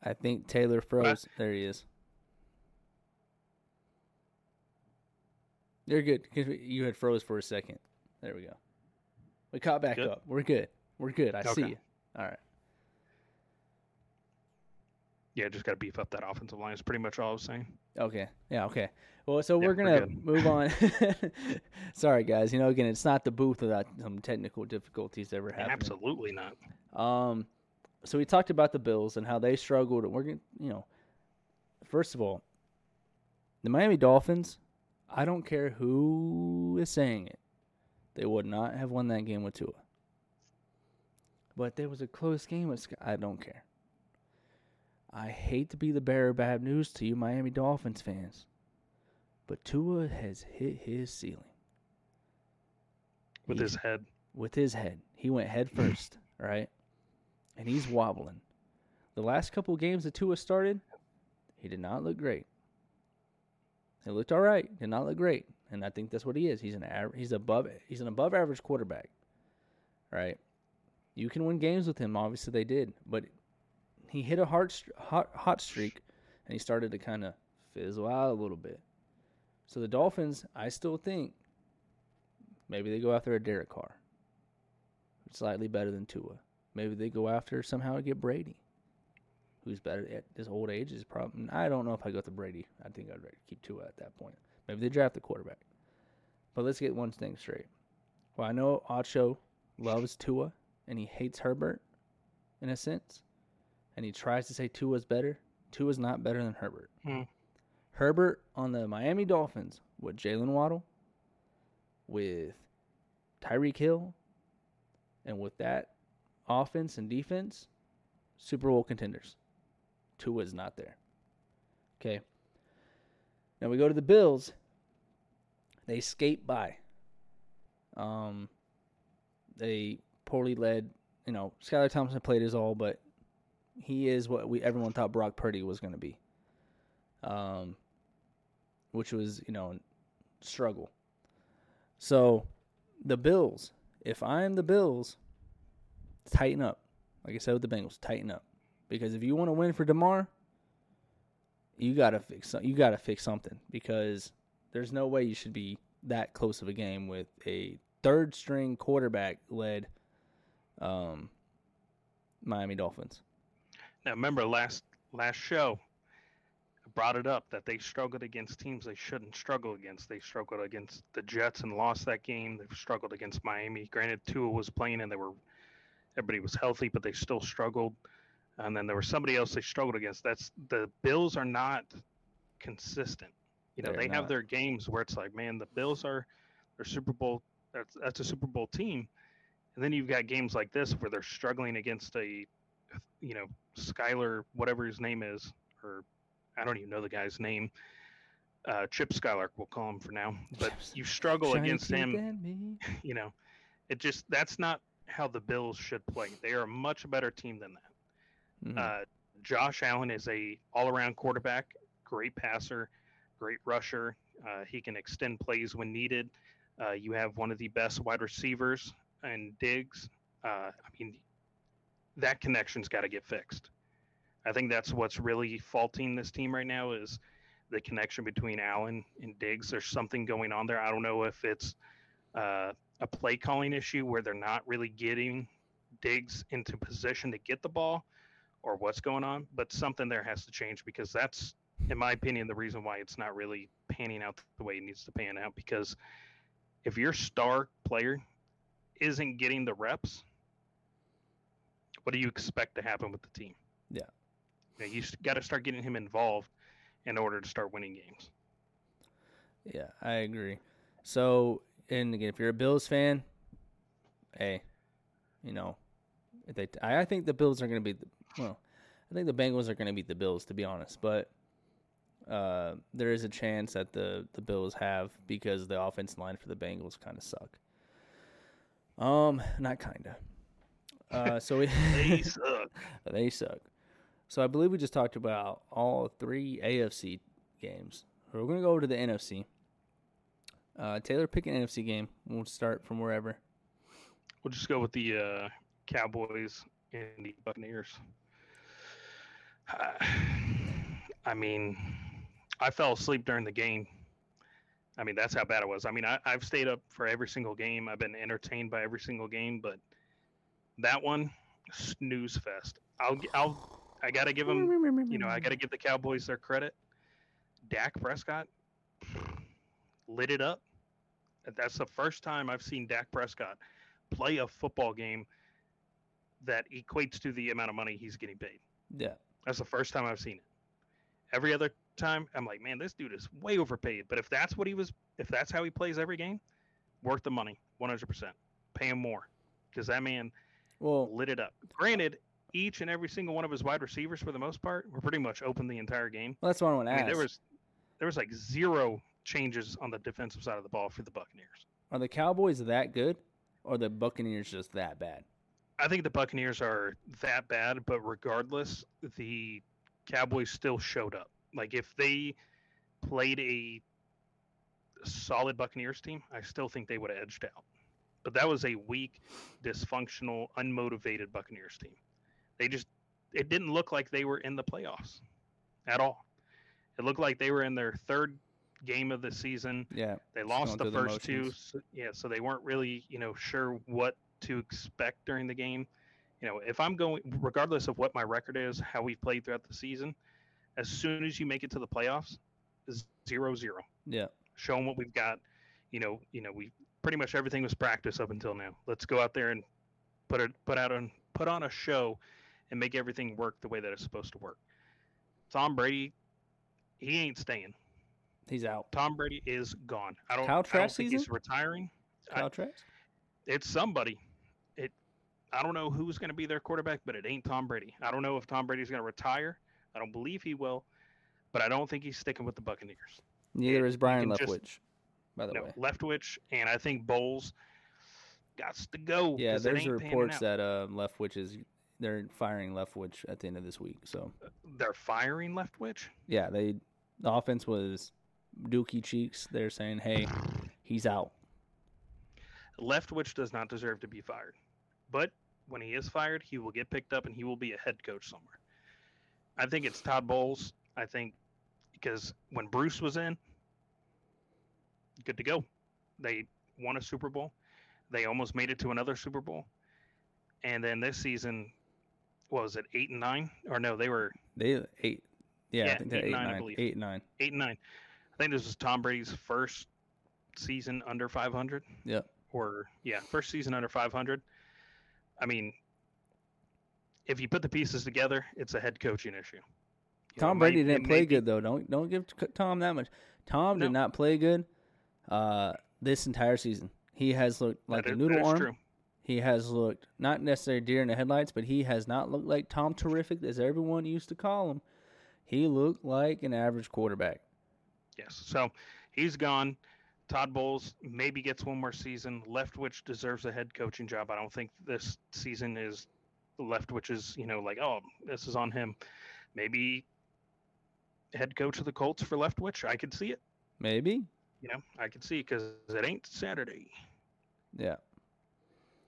I think Taylor froze. There he is. You're good. 'cause You had froze for a second. There we go. We caught back Good? up. We're good. We're good. I see Okay. you. All right. Yeah, just got to beef up that offensive line. Is pretty much all I was saying. Okay. Yeah. Okay. Well, so Yeah, we're we're gonna good. move on. Sorry, guys. You know, again, it's not the booth without some technical difficulties ever happening. Absolutely not. Um, so we talked about the Bills and how they struggled. And we're to, you know, first of all, the Miami Dolphins, I don't care who is saying it, they would not have won that game with Tua. But there was a close game with I don't care. I hate to be the bearer of bad news to you Miami Dolphins fans, but Tua has hit his ceiling. With he, his head. With his head. He went head first, right? And he's wobbling. The last couple games that Tua started, he did not look great. He looked all right, did not look great, and I think that's what he is. He's an aver- he's above he's an above average quarterback, right? You can win games with him. Obviously, they did, but he hit a hot hot streak, and he started to kind of fizzle out a little bit. So the Dolphins, I still think, maybe they go after a Derek Carr, slightly better than Tua. Maybe they go after somehow to get Brady who's better at this old age is probably. I don't know if I go to Brady. I think I'd keep Tua at that point. Maybe they draft the quarterback. But let's get one thing straight. Well, I know Acho loves Tua and he hates Herbert, in a sense, and he tries to say Tua's better. Tua's not better than Herbert. Hmm. Herbert on the Miami Dolphins with Jaylen Waddle, with Tyreek Hill, and with that offense and defense, Super Bowl contenders. Tua is not there. Okay. Now we go to the Bills. They skate by. Um, they poorly led. You know, Skylar Thompson played his all, but he is what we everyone thought Brock Purdy was going to be. Um, which was you know struggle. So the Bills, if I'm the Bills, tighten up. Like I said with the Bengals, tighten up. Because if you want to win for Damar, you gotta fix you gotta fix something because there's no way you should be that close of a game with a third string quarterback led um, Miami Dolphins. Now remember last last show I brought it up that they struggled against teams they shouldn't struggle against. They struggled against the Jets and lost that game. They've struggled against Miami. Granted, Tua was playing and they were everybody was healthy, but they still struggled and then there was somebody else they struggled against. That's the Bills are not consistent. You know, They're they not. have their games where it's like, man, the Bills are they're Super Bowl. That's that's a Super Bowl team, and then you've got games like this where they're struggling against a, you know, Skyler, whatever his name is, or I don't even know the guy's name. Uh, Chip Skylark, we'll call him for now. But you struggle against him. You know, it just that's not how the Bills should play. They are a much better team than that. Mm-hmm. Uh, Josh Allen is a all-around quarterback, great passer, great rusher. Uh, he can extend plays when needed. Uh, you have one of the best wide receivers and Diggs. Uh, I mean, that connection's got to get fixed. I think that's what's really faulting this team right now is the connection between Allen and Diggs. There's something going on there. I don't know if it's uh, a play calling issue where they're not really getting Diggs into position to get the ball, or what's going on, but something there has to change because that's, in my opinion, the reason why it's not really panning out the way it needs to pan out. Because if your star player isn't getting the reps, what do you expect to happen with the team? Yeah. You, know, you got to start getting him involved in order to start winning games. Yeah, I agree. So, and again, if you're a Bills fan, hey, you know, they, I think the Bills are going to be well, I think the Bengals are going to beat the Bills, to be honest. But uh, there is a chance that the the Bills have because the offensive line for the Bengals kind of suck. Um, not kinda. Uh, so we they suck. they suck. So I believe we just talked about all three AFC games. We're gonna go over to the NFC. Uh, Taylor, pick an NFC game. We'll start from wherever. We'll just go with the uh, Cowboys and the Buccaneers. I mean, I fell asleep during the game. I mean, that's how bad it was. I mean, I, have stayed up for every single game. I've been entertained by every single game, but that one, snooze fest. I'll, I'll, I gotta give them, you know, I gotta give the Cowboys their credit. Dak Prescott lit it up. That's the first time I've seen Dak Prescott play a football game that equates to the amount of money he's getting paid. Yeah. That's the first time I've seen it. Every other time, I'm like, man, this dude is way overpaid. But if that's what he was, if that's how he plays every game, worth the money, 100%. Pay him more because that man Well, lit it up. Granted, each and every single one of his wide receivers, for the most part, were pretty much open the entire game. that's what I want to I ask. mean, there was there was like zero changes on the defensive side of the ball for the Buccaneers. Are the Cowboys that good, or the Buccaneers just that bad? I think the Buccaneers are that bad, but regardless, the Cowboys still showed up. Like if they played a solid Buccaneers team, I still think they would have edged out. But that was a weak, dysfunctional, unmotivated Buccaneers team. They just it didn't look like they were in the playoffs at all. It looked like they were in their third game of the season. Yeah. They lost the through the first two, so, yeah. So they weren't really, you know, sure what to expect during the game. You know, if I'm going, regardless of what my record is, how we've played throughout the season, as soon as you make it to the playoffs, is zero zero. Yeah. Show them what we've got. You know, you know, we pretty much everything was practice up until now. Let's go out there and put it, put out on, put on a show, and make everything work the way that it's supposed to work. Tom Brady, he ain't staying. He's out. Tom Brady is gone. I don't. Kyle Trask think season? he's retiring. I- Trask? It's somebody. It. I don't know who's going to be their quarterback, but it ain't Tom Brady. I don't know if Tom Brady's going to retire. I don't believe he will, but I don't think he's sticking with the Buccaneers. Neither is Byron just- Leftwich, by the No, way. Leftwich and I think Bowles got to go. Yeah, there's ain't reports that uh, Leftwich is they're firing Leftwich at the end of this week. So they're firing Leftwich. yeah, they the offense was Dookie Cheeks. They're saying, hey, he's out. Leftwich does not deserve to be fired, but when he is fired, he will get picked up and he will be a head coach somewhere. I think it's Todd Bowles. I think because when Bruce was in, good to go. They won a Super Bowl. They almost made it to another Super Bowl. And then this season, what was it, eight and nine? Or no, they were They eight. Yeah, I think eight, eight nine, I believe. Eight nine. eight and nine. I think this was Tom Brady's first season under 500. Yeah. Or yeah, first season under 500. I mean, if you put the pieces together, it's a head coaching issue. You Tom it Brady didn't play good though. Don't don't give Tom that much. Tom No. did not play good uh, this entire season. He has looked like that a noodle arm. True. He has looked not necessarily deer in the headlights, but he has not looked like Tom Terrific as everyone used to call him. He looked like an average quarterback. Yes. So he's gone. Todd Bowles maybe gets one more season. Leftwich deserves a head coaching job. I don't think this season is Leftwich's, you know, like, oh, this is on him. Maybe head coach of the Colts for Leftwich. I could see it. Maybe. You know, I could see because it ain't Saturday. Yeah.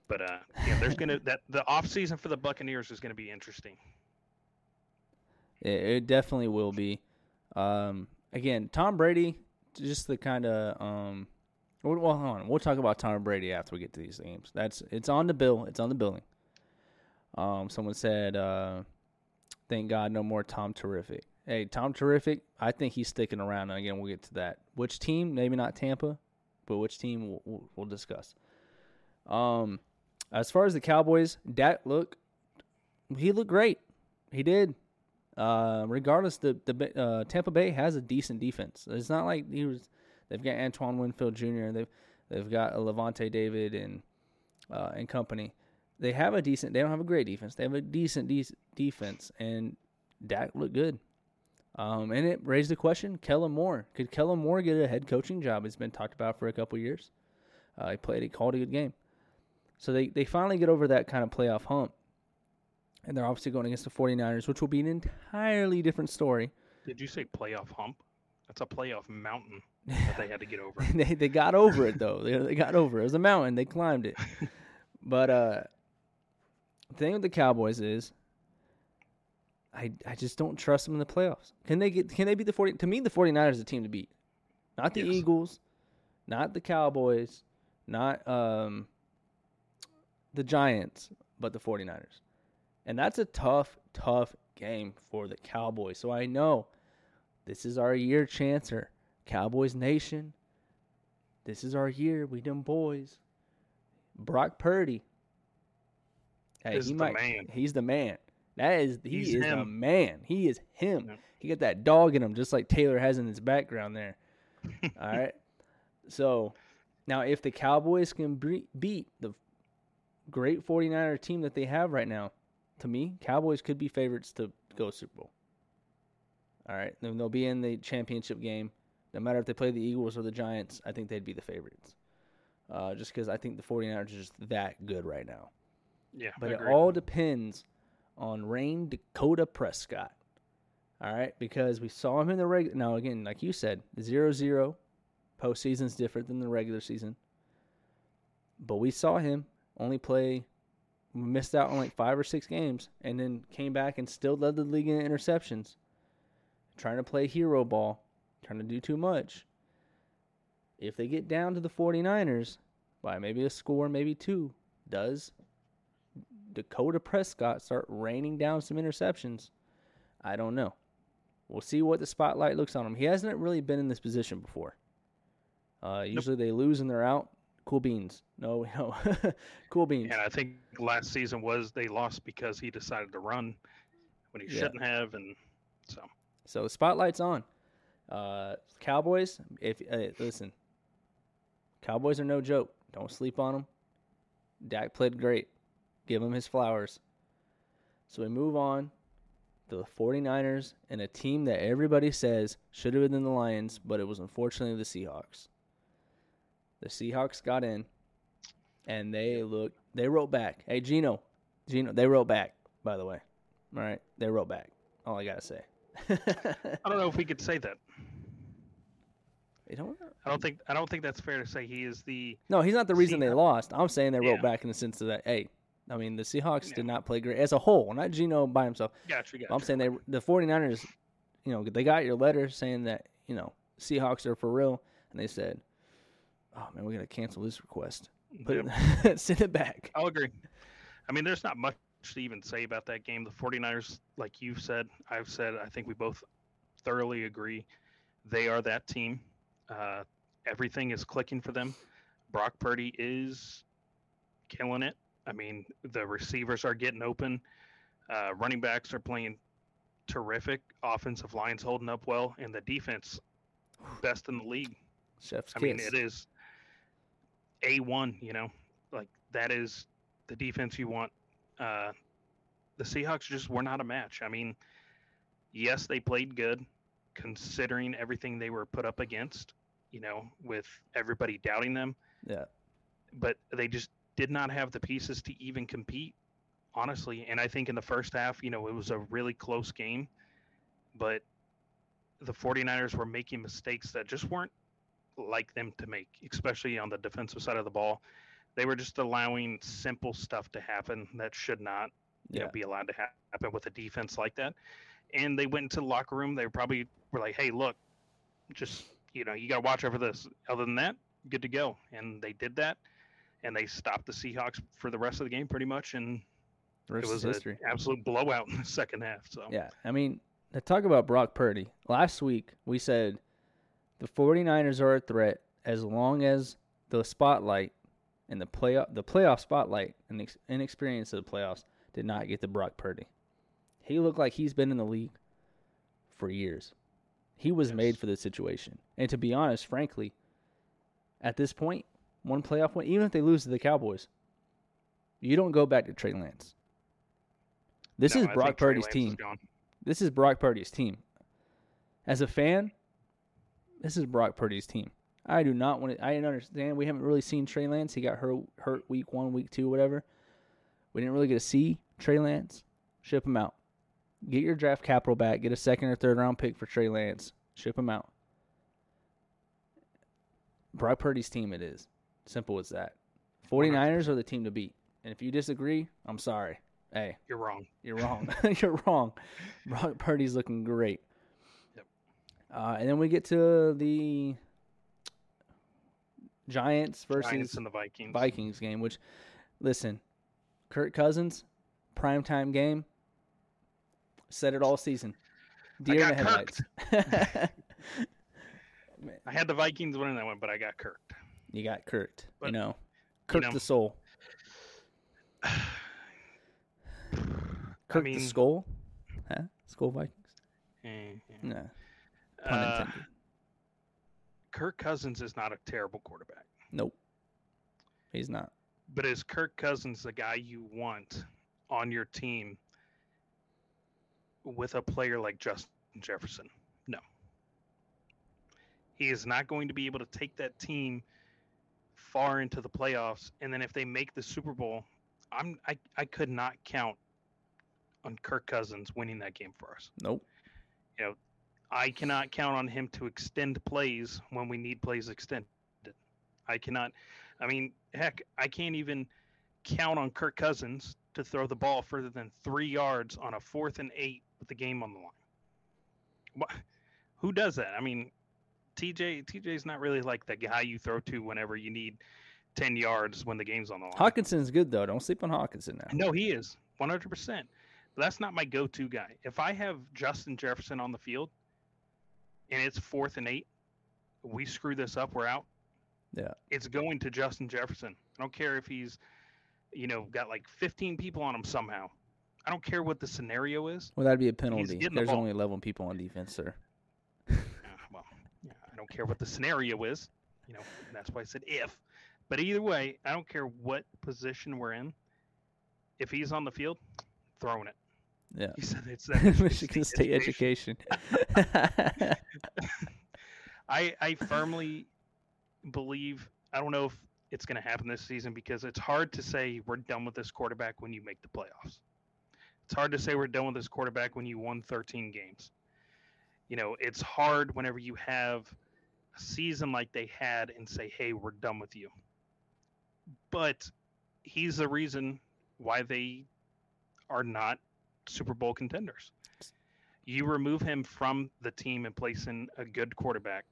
But uh, yeah, there's gonna that the off season for the Buccaneers is gonna be interesting. It, it definitely will be. Um, again, Tom Brady, just the kind of um, well, well, hold on. We'll talk about Tom Brady after we get to these games. That's it's on the bill. It's on the billing. Um, someone said, uh, "Thank God, no more Tom Terrific." Hey, Tom Terrific. I think he's sticking around. And again, we'll get to that. Which team? Maybe not Tampa, but which team we'll, we'll, discuss. Um, as far as the Cowboys, Dak look, he looked great. He did. Uh, regardless, the the uh, Tampa Bay has a decent defense. It's not like he was. They've got Antoine Winfield Jr. And they've they've got Lavonte David and uh, and company. They have a decent. They don't have a great defense. They have a decent de- defense, and Dak looked good. Um, and it raised the question: Kellen Moore could Kellen Moore get a head coaching job? It's been talked about for a couple years. Uh, he played. He called a good game. So they, they finally get over that kind of playoff hump. And they're obviously going against the 49ers, which will be an entirely different story. Did you say playoff hump? That's a playoff mountain that they had to get over. they they got over it though. They they got over it. It was a mountain. They climbed it. but uh the thing with the Cowboys is I I just don't trust them in the playoffs. Can they get can they beat the 40 to me the 49ers is a team to beat. Not the Yes. Eagles, not the Cowboys, not um the Giants, but the 49ers. And that's a tough tough game for the Cowboys. So I know this is our year chancer. Cowboys Nation. This is our year. We them boys. Brock Purdy. Hey, is he the might, man. He's the man. That is he He's is the man. He is him. Yeah. He got that dog in him, just like Taylor has in his background there. All right. So now, if the Cowboys can bre- beat the great 49er team that they have right now, to me, Cowboys could be favorites to go Super Bowl. All right. Then they'll be in the championship game. No matter if they play the Eagles or the Giants, I think they'd be the favorites. Uh, just because I think the 49ers are just that good right now. Yeah, But it all depends on Rayne Dakota Prescott. All right, because we saw him in the regular. Now again, like you said, zero zero postseason's different than the regular season. But we saw him only play, missed out on like five or six games, and then came back and still led the league in interceptions. Trying to play hero ball, trying to do too much. If they get down to the 49ers by maybe a score, maybe two, does Dakota Prescott start raining down some interceptions? I don't know. We'll see what the spotlight looks on him. He hasn't really been in this position before. Uh, usually they lose and they're out. Cool beans. No, no. cool beans. And I think last season was they lost because he decided to run when he Yeah. shouldn't have, and so So the spotlight's on. Uh, Cowboys, if uh, listen, Cowboys are no joke. Don't sleep on them. Dak played great. Give him his flowers. So we move on to the 49ers and a team that everybody says should have been the Lions, but it was unfortunately the Seahawks. The Seahawks got in and they look they wrote back. Hey Geno, Geno, they wrote back, by the way. All right, they wrote back. All I gotta say. I don't know if we could say that. they don't. I don't think I don't think that's fair to say he is the No, he's not the reason they lost. I'm saying they wrote Yeah. back in the sense of that. Hey, I mean the Seahawks Yeah. did not play great as a whole, not Geno by himself. gotcha. gotcha. I'm saying they the 49ers, you know, they got your letter saying that you know Seahawks are for real, and they said, "Oh man, we gotta cancel this request. Put Yep. it, send it back." I'll agree. I mean, there's not much to even say about that game. The 49ers, like you've said, I've said, I think we both thoroughly agree. They are that team. Uh, everything is clicking for them. Brock Purdy is killing it. I mean, the receivers are getting open. Uh, running backs are playing terrific. Offensive line's holding up well, and the defense best in the league. Chef's I kiss. mean, it is a one. You know, like that is the defense you want. Uh, the Seahawks just were not a match. I mean, yes, they played good, considering everything they were put up against. You know, with everybody doubting them, Yeah, but they just did not have the pieces to even compete. Honestly, and I think in the first half, you know, it was a really close game, but the 49ers were making mistakes that just weren't like them to make, especially on the defensive side of the ball. They were just allowing simple stuff to happen that should not you yeah, know, be allowed to ha- happen with a defense like that. And they went into the locker room. They probably were like, "Hey, look, just you know, you got to watch over this. Other than that, good to go." And they did that, and they stopped the Seahawks for the rest of the game, pretty much. And it was an absolute blowout in the second half. So Yeah, I mean, to talk about Brock Purdy, last week we said the 49ers are a threat as long as the spotlight and the playoff the playoff spotlight and the ex- inexperience of the playoffs did not get to Brock Purdy. He looked like he's been in the league for years. He was Yes. made for this situation. And to be honest, frankly, at this point, one playoff win, even if they lose to the Cowboys, you don't go back to Trey Lance. This No, is Brock Purdy's Lance is team. This is Brock Purdy's team. As a fan, this is Brock Purdy's team. I do not want to. I didn't understand. We haven't really seen Trey Lance. He got hurt, hurt week one, week two, whatever. We didn't really get to see Trey Lance. Ship him out. Get your draft capital back. Get a second or third round pick for Trey Lance. Ship him out. Brock Purdy's team it is. Simple as that. 49ers are the team to beat. And if you disagree, I'm sorry. Hey, You're wrong. you're wrong. You're wrong. Brock Purdy's looking great. Yep. Uh, and then we get to the Giants versus Giants and the Vikings. Vikings game, which, listen, Kirk Cousins, primetime game, said it all season. Deer in the headlights. I had the Vikings winning that one, but I got kirked. You got you But, know, Kirk know, the soul. Kirk mean- the Skull? Huh? Skull Vikings? Eh, eh. No. Pun Uh, intended. Kirk Cousins is not a terrible quarterback, Nope. He's not. but is Kirk Cousins the guy you want on your team with a player like Justin Jefferson? No. He is not going to be able to take that team far into the playoffs, and then if they make the Super Bowl, I'm I, I could not count on Kirk Cousins winning that game for us. Nope. You know, I cannot count on him to extend plays when we need plays extended. I cannot. I mean, heck, I can't even count on Kirk Cousins to throw the ball further than three yards on a fourth and eight with the game on the line. What? Who does that? I mean, TJ TJ's not really like the guy you throw to whenever you need ten yards when the game's on the line. Hockenson's good though. Don't sleep on Hockenson now. No, he is 100%. That's not my go to guy. If I have Justin Jefferson on the field and it's fourth and eight, we screw this up, we're out. Yeah. It's going to Justin Jefferson. I don't care if he's, you know, got like 15 people on him somehow. I don't care what the scenario is. Well, that'd be a penalty. the There's only 11 people on defense, sir. Uh, well, yeah, I don't care what the scenario is. You know, that's why I said if. But either way, I don't care what position we're in. If he's on the field, throwing it. Yeah. He said it's that Michigan State education. I I firmly believe I don't know if it's going to happen this season because it's hard to say we're done with this quarterback when you make the playoffs. It's hard to say we're done with this quarterback when you won 13 games. You know, it's hard whenever you have a season like they had and say, "Hey, we're done with you." But he's the reason why they are not Super Bowl contenders. You remove him from the team and place in a good quarterback.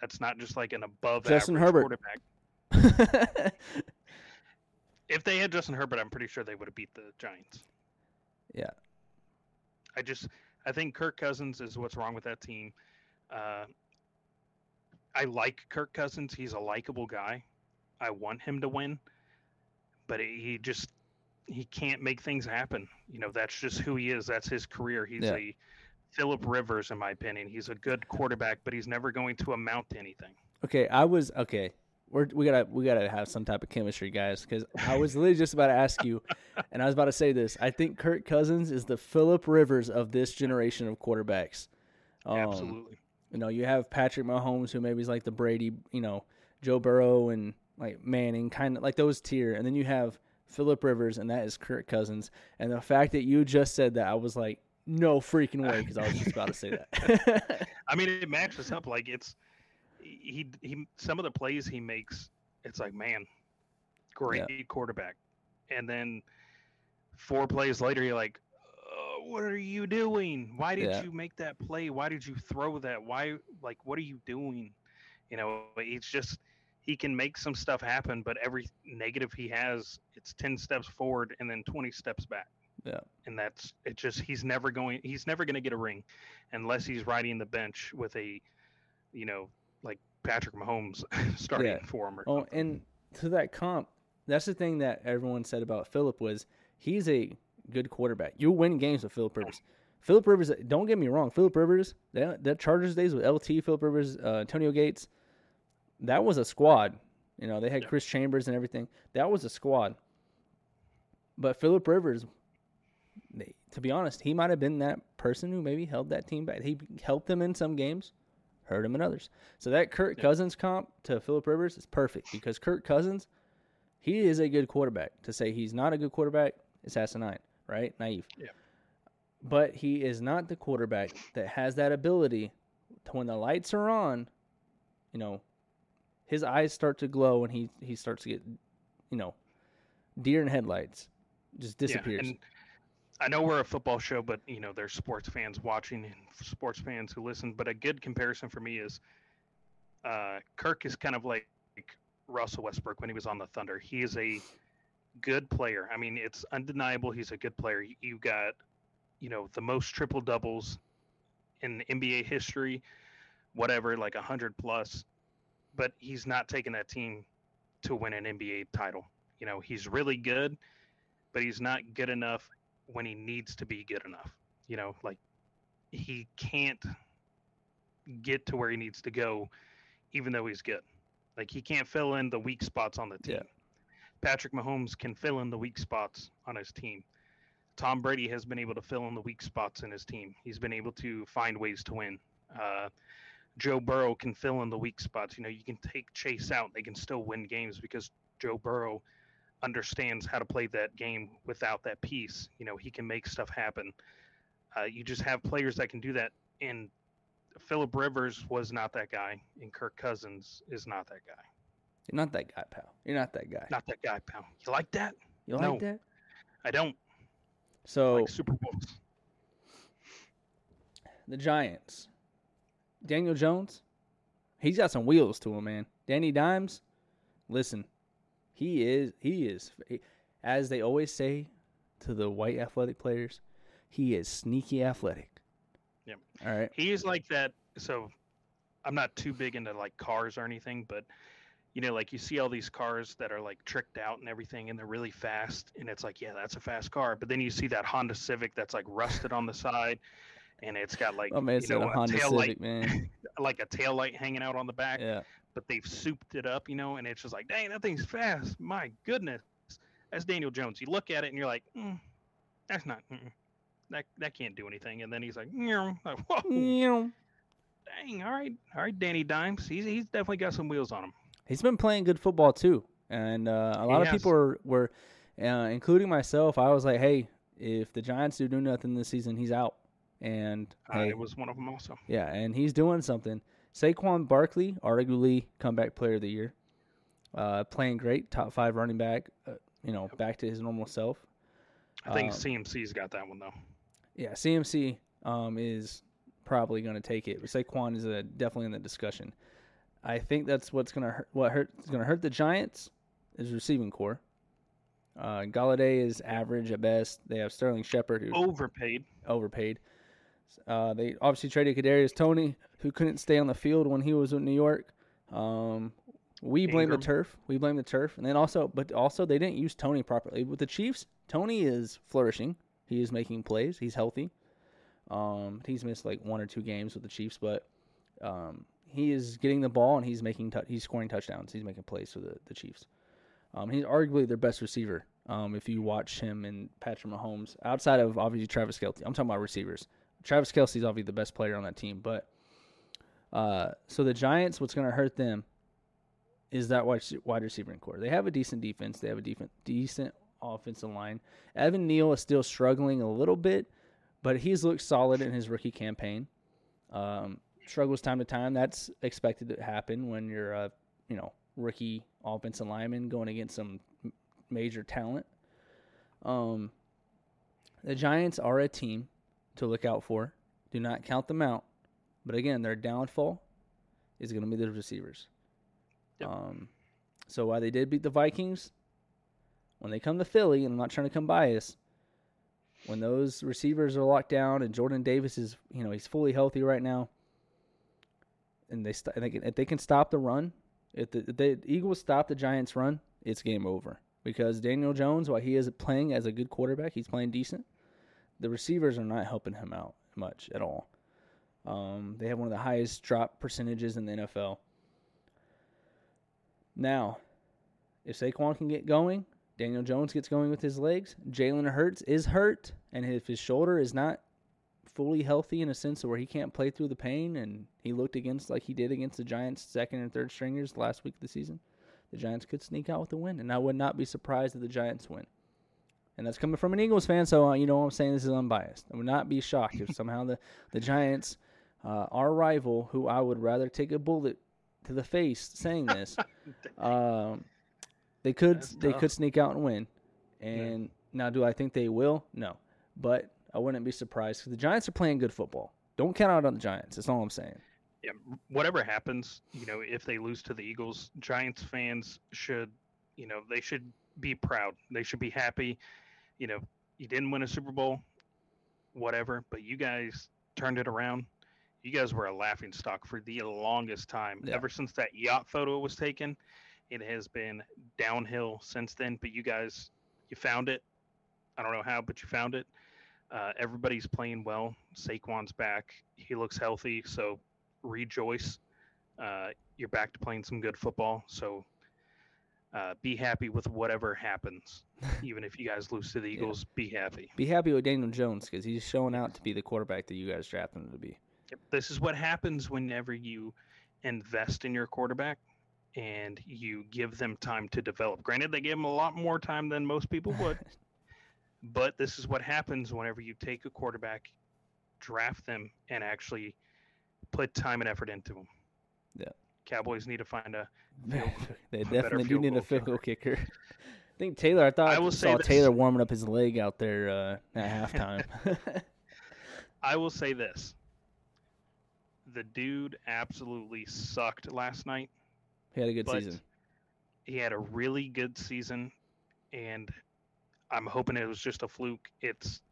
That's not just like an above Justin average Herbert. quarterback. If they had Justin Herbert, I'm pretty sure they would have beat the Giants. Yeah. I just I think Kirk Cousins is what's wrong with that team. Uh, I like Kirk Cousins. He's a likable guy. I want him to win, but he just he can't make things happen. You know, that's just who he is. That's his career. He's Yeah. a Philip Rivers, in my opinion. He's a good quarterback, but he's never going to amount to anything. okay, I was okay. We're, we gotta we gotta have some type of chemistry, guys, because I was literally just about to ask you, and I was about to say this. I think Kirk Cousins is the Philip Rivers of this generation of quarterbacks. Um, Absolutely. You know, you have Patrick Mahomes, who maybe is like the Brady, you know, Joe Burrow and like Manning, kind of like those tier, and then you have Philip Rivers, and that is Kirk Cousins. And the fact that you just said that, I was like, no freaking way, because I was just about to say that. I mean, it matches up. Like it's he he. Some of the plays he makes, it's like man, great quarterback. And then four plays later, you're like, what are you doing? Why did Yeah. you make that play? Why did you throw that? Why like what are you doing? You know, it's just he can make some stuff happen, but every negative he has, it's ten steps forward and then twenty steps back. Yeah. And that's it. Just he's never going. He's never going to get a ring, unless he's riding the bench with a, you know, like Patrick Mahomes starting Yeah. for him. Or Oh, something. and to that comp, that's the thing that everyone said about Philip was he's a good quarterback. You win games with Philip Rivers. Philip Rivers, don't get me wrong, Philip Rivers, that, that Chargers days with LT, Philip Rivers, uh, Antonio Gates, that was a squad. You know, they had. Chris Chambers and everything. That was a squad. But Philip Rivers, they, to be honest, he might have been that person who maybe held that team back. He helped them in some games, hurt them in others. So that Kirk. Cousins comp to Philip Rivers is perfect because Kirk Cousins, he is a good quarterback. To say he's not a good quarterback is asinine, right? Naive. Yeah. But he is not the quarterback that has that ability to when the lights are on, you know, his eyes start to glow and he he starts to get, you know, deer in headlights, just Yeah, disappears. and I know we're a football show, but you know there's sports fans watching and sports fans who listen. But a good comparison for me is uh, Kirk is kind of like Russell Westbrook when he was on the Thunder. He is a good player. I mean, it's undeniable he's a good player. You- got, you know, the most triple doubles in NBA history, whatever, like a hundred plus. But he's not taking that team to win an NBA title. You know, he's really good, but he's not good enough when he needs to be good enough. You know, like he can't get to where he needs to go, even though he's good. Like he can't fill in the weak spots on the team. Yeah. Patrick Mahomes can fill in the weak spots on his team. Tom Brady has been able to fill in the weak spots in his team. He's been able to find ways to win. Uh, Joe Burrow can fill in the weak spots. You know, you can take Chase out; they can still win games because Joe Burrow understands how to play that game without that piece. You know, he can make stuff happen. Uh, you just have players that can do that, and Philip Rivers was not that guy, and Kirk Cousins is not that guy. You're not that guy, pal. You're not that guy. Not that guy, pal. You like that? You like no. that? I don't So like Super Bowls. the Giants, Daniel Jones, he's got some wheels to him, man. Danny Dimes, listen, he is he is he- as they always say to the white athletic players, he is sneaky athletic. Yep. All right. He is like that. So I'm not too big into like cars or anything, but you know, like you see all these cars that are like tricked out and everything, and they're really fast, and it's like, yeah, that's a fast car. But then you see that Honda Civic that's like rusted on the side, and it's got like Oh man, you know a Honda tail Civic, light, man. like a tail light hanging out on the back. Yeah. But they've souped it up, you know, and it's just like, dang, that thing's fast. My goodness, that's Daniel Jones. You look at it and you're like, mm, that's not. Mm, that that can't do anything. And then he's like, like whoa, dang, all right, all right, Danny Dimes. He's he's definitely got some wheels on him. He's been playing good football too, and uh, a lot of people were, were uh, including myself. I was like, hey, if the Giants do do nothing this season, he's out. And Uh, hey, it was one of them also. yeah, and he's doing something. Saquon Barkley, arguably comeback player of the year, uh, playing great, top five running back. Uh, you know, back to his normal self. I think Um, CMC's got that one though. Yeah, CMC um, is probably going to take it. But Saquon is uh definitely in the discussion. I think that's what's going to hurt. What hurt is to hurt the Giants is receiving corps. Uh, Golladay is average at best. They have Sterling Shepard who Overpaid. overpaid. Uh, they obviously traded Kadarius Toney, who couldn't stay on the field when he was in New York. Um, we blame the turf. We blame the turf, and then also, but also they didn't use Toney properly with the Chiefs. Toney is flourishing. He is making plays. He's healthy. Um, he's missed like one or two games with the Chiefs, but um, he is getting the ball and he's making tou- he's scoring touchdowns. He's making plays for the the Chiefs. Um, he's arguably their best receiver. Um, if you watch him and Patrick Mahomes, outside of obviously Travis Kelce, I'm talking about receivers. Travis Kelce's obviously the best player on that team, but uh, so the Giants, what's going to hurt them is that wide receiving corps. They have a decent defense. They have a decent decent offensive line. Evan Neal is still struggling a little bit, but he's looked solid in his rookie campaign. Um, struggles time to time. That's expected to happen when you're a you know rookie offensive lineman going against some major talent. Um, the Giants are a team to look out for. Do not count them out. But again, their downfall is going to be the receivers. Yep. Um, so while they did beat the Vikings, when they come to Philly, and I'm not trying to come bias, when those receivers are locked down and Jordan Davis is, you know, he's fully healthy right now, and they st- they can, if they can stop the run, if the, if the Eagles stop the Giants' run, it's game over. Because Daniel Jones, while he is playing as a good quarterback, he's playing decent. The receivers are not helping him out much at all. Um, they have one of the highest drop percentages in the NFL. Now, if Saquon can get going, Daniel Jones gets going with his legs. Jalen Hurts is hurt, and if his shoulder is not fully healthy in a sense of where he can't play through the pain, and he looked against like he did against the Giants' second and third stringers last week of the season, the Giants could sneak out with a win, and I would not be surprised if the Giants win. And that's coming from an Eagles fan, so uh, you know what I'm saying this is unbiased. I would not be shocked if somehow the the Giants, uh, our rival, who I would rather take a bullet to the face saying this, um, they could That's they tough. could sneak out and win. And now, do I think they will? No, but I wouldn't be surprised because the Giants are playing good football. Don't count out on the Giants. That's all I'm saying. yeah, whatever happens, you know, if they lose to the Eagles, Giants fans should, you know, they should be proud. They should be happy. You know, you didn't win a Super Bowl, whatever, but you guys turned it around. You guys were a laughing stock for the longest time. Yeah. Ever since that yacht photo was taken, it has been downhill since then. But you guys, you found it. I don't know how, but you found it. Uh, everybody's playing well. Saquon's back. He looks healthy. So rejoice. Uh, you're back to playing some good football. So uh, be happy with whatever happens. Even if you guys lose to the Eagles, yeah. be happy. Be happy with Daniel Jones because he's showing out to be the quarterback that you guys drafted him to be. This is what happens whenever you invest in your quarterback and you give them time to develop. Granted, they gave him a lot more time than most people would. but this is what happens whenever you take a quarterback, draft them, and actually put time and effort into them. Yeah. Cowboys need to find a. Field, they definitely do need a field goal kicker. I think Taylor. I thought I will saw Taylor warming up his leg out there uh, at halftime. I will say this: the dude absolutely sucked last night. He had a good season. He had a really good season, and I'm hoping it was just a fluke. It's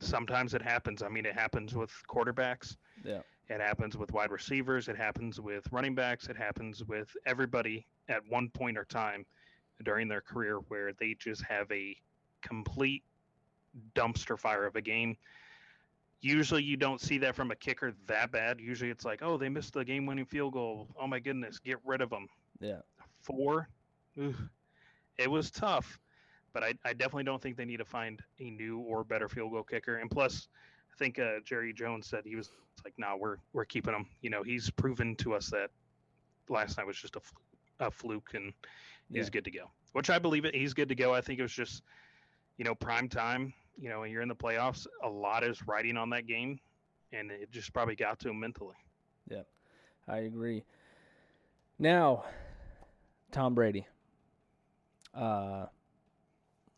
sometimes it happens. I mean, it happens with quarterbacks. Yeah. It happens with wide receivers. It happens with running backs. It happens with everybody at one point or time during their career where they just have a complete dumpster fire of a game. Usually, you don't see that from a kicker that bad. Usually, it's like, oh, they missed the game-winning field goal. Oh my goodness, get rid of them. Yeah. Four. It was tough, but I, I definitely don't think they need to find a new or better field goal kicker. And plus, I think uh, Jerry Jones said he was like, "No, nah, we're we're keeping him." You know, he's proven to us that last night was just a, a fluke, and he's yeah. good to go. Which I believe it. He's good to go. I think it was just, you know, prime time. You know, when you're in the playoffs, a lot is riding on that game, and it just probably got to him mentally. Yeah, I agree. Now, Tom Brady. Uh,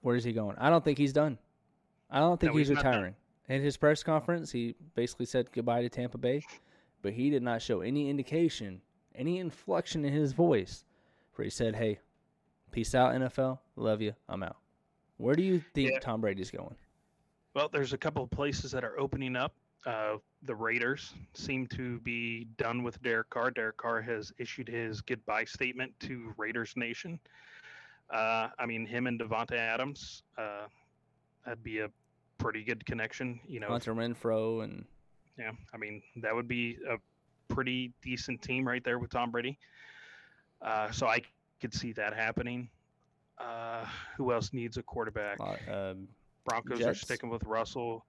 where is he going? I don't think he's done. I don't think no, he's, he's retiring. In his press conference, he basically said goodbye to Tampa Bay, but he did not show any indication, any inflection in his voice where he said, Hey, peace out, NFL. Love you. I'm out. Where do you think yeah. Tom Brady's going? Well, there's a couple of places that are opening up. Uh, the Raiders seem to be done with Derek Carr. Derek Carr has issued his goodbye statement to Raiders Nation. Uh, I mean, him and Davante Adams, uh, that'd be a pretty good connection. You know, Hunter Renfrow and yeah, I mean that would be a pretty decent team right there with Tom Brady. Uh, so I could see that happening. Uh, who else needs a quarterback? Um, Broncos Jets? are sticking with Russell.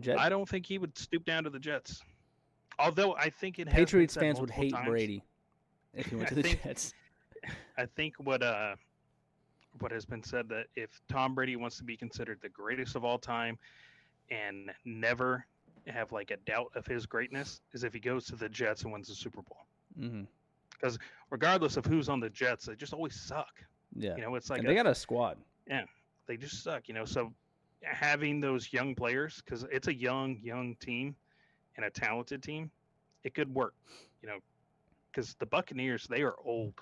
Jets? I don't think he would stoop down to the Jets. Although I think it Patriots fans would hate times. Brady if he went to the think, Jets. I think what uh what has been said that if Tom Brady wants to be considered the greatest of all time and never have like a doubt of his greatness is if he goes to the Jets and wins the Super Bowl. Because mm-hmm. regardless of who's on the Jets, they just always suck. Yeah, you know, it's like and they got a squad. Yeah, they just suck. You know, so having those young players because it's a young, young team and a talented team, it could work. You know, because the Buccaneers they are old.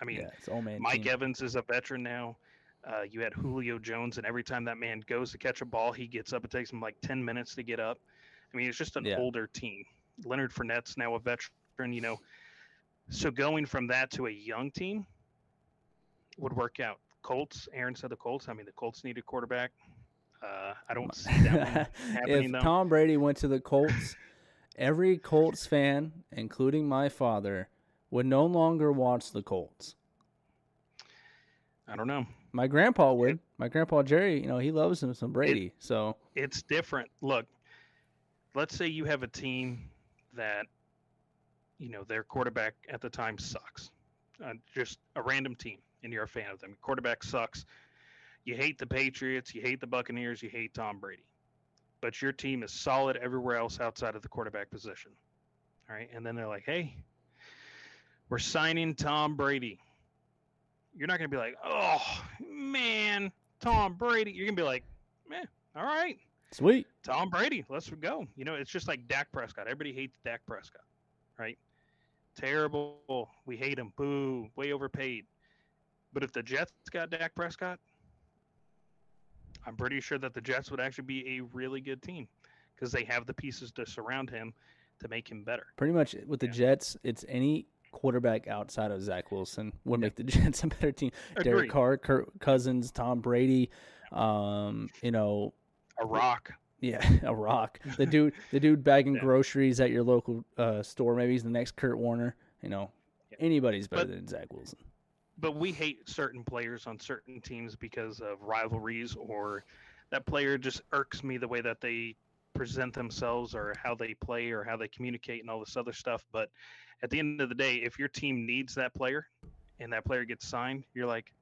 I mean, yeah, it's old man Mike team. Evans is a veteran now. Uh, you had Julio Jones, and every time that man goes to catch a ball, he gets up. It takes him like ten minutes to get up. I mean, it's just an yeah. older team. Leonard Fournette's now a veteran. You know, so going from that to a young team would work out. Colts. Aaron said the Colts. I mean, the Colts need a quarterback. Uh, I don't see that happening. if though. Tom Brady went to the Colts, every Colts fan, including my father, would no longer watch the Colts. I don't know. My grandpa would. My grandpa Jerry, you know, he loves him some Brady. It, so it's different. Look, let's say you have a team that, you know, their quarterback at the time sucks. Uh, just a random team, and you're a fan of them. Quarterback sucks. You hate the Patriots. You hate the Buccaneers. You hate Tom Brady. But your team is solid everywhere else outside of the quarterback position. All right. And then they're like, hey, we're signing Tom Brady. You're not going to be like, oh, man, Tom Brady. You're going to be like, man, all right. Sweet. Tom Brady, let's go. You know, it's just like Dak Prescott. Everybody hates Dak Prescott, right? Terrible. We hate him. Boo. Way overpaid. But if the Jets got Dak Prescott, I'm pretty sure that the Jets would actually be a really good team because they have the pieces to surround him to make him better. Pretty much with the yeah. Jets, it's any quarterback outside of Zach Wilson would make the Jets a better team. Agreed. Derek Carr, Kirk Cousins, Tom Brady, um, you know, A rock. yeah, a rock. The dude, the dude bagging Yeah. groceries at your local uh, store. Maybe he's the next Kurt Warner. You know, Yeah. anybody's better But- than Zach Wilson. But we hate certain players on certain teams because of rivalries or that player just irks me the way that they present themselves or how they play or how they communicate and all this other stuff. But at the end of the day, if your team needs that player and that player gets signed, you're like,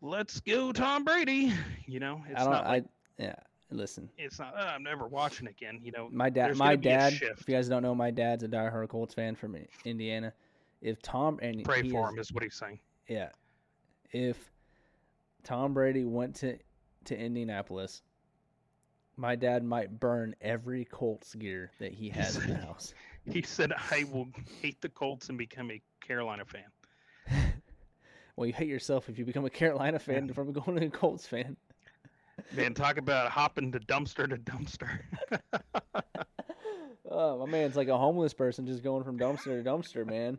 let's go, Tom Brady. You know, it's I don't. not like I yeah. Listen, it's not. "Oh, I'm never watching again. You know, my dad. My gonna be a dad. If you guys don't know, my dad's a diehard Colts fan from Indiana. If Tom and pray for is- him is what he's saying. Yeah. If Tom Brady went to to Indianapolis, my dad might burn every Colts gear that he has in the house. He said, "I will hate the Colts and become a Carolina fan." Well, you hate yourself if you become a Carolina fan from going to a Colts fan. Man, talk about hopping to dumpster to dumpster. Oh, my man's like a homeless person just going from dumpster to dumpster, man.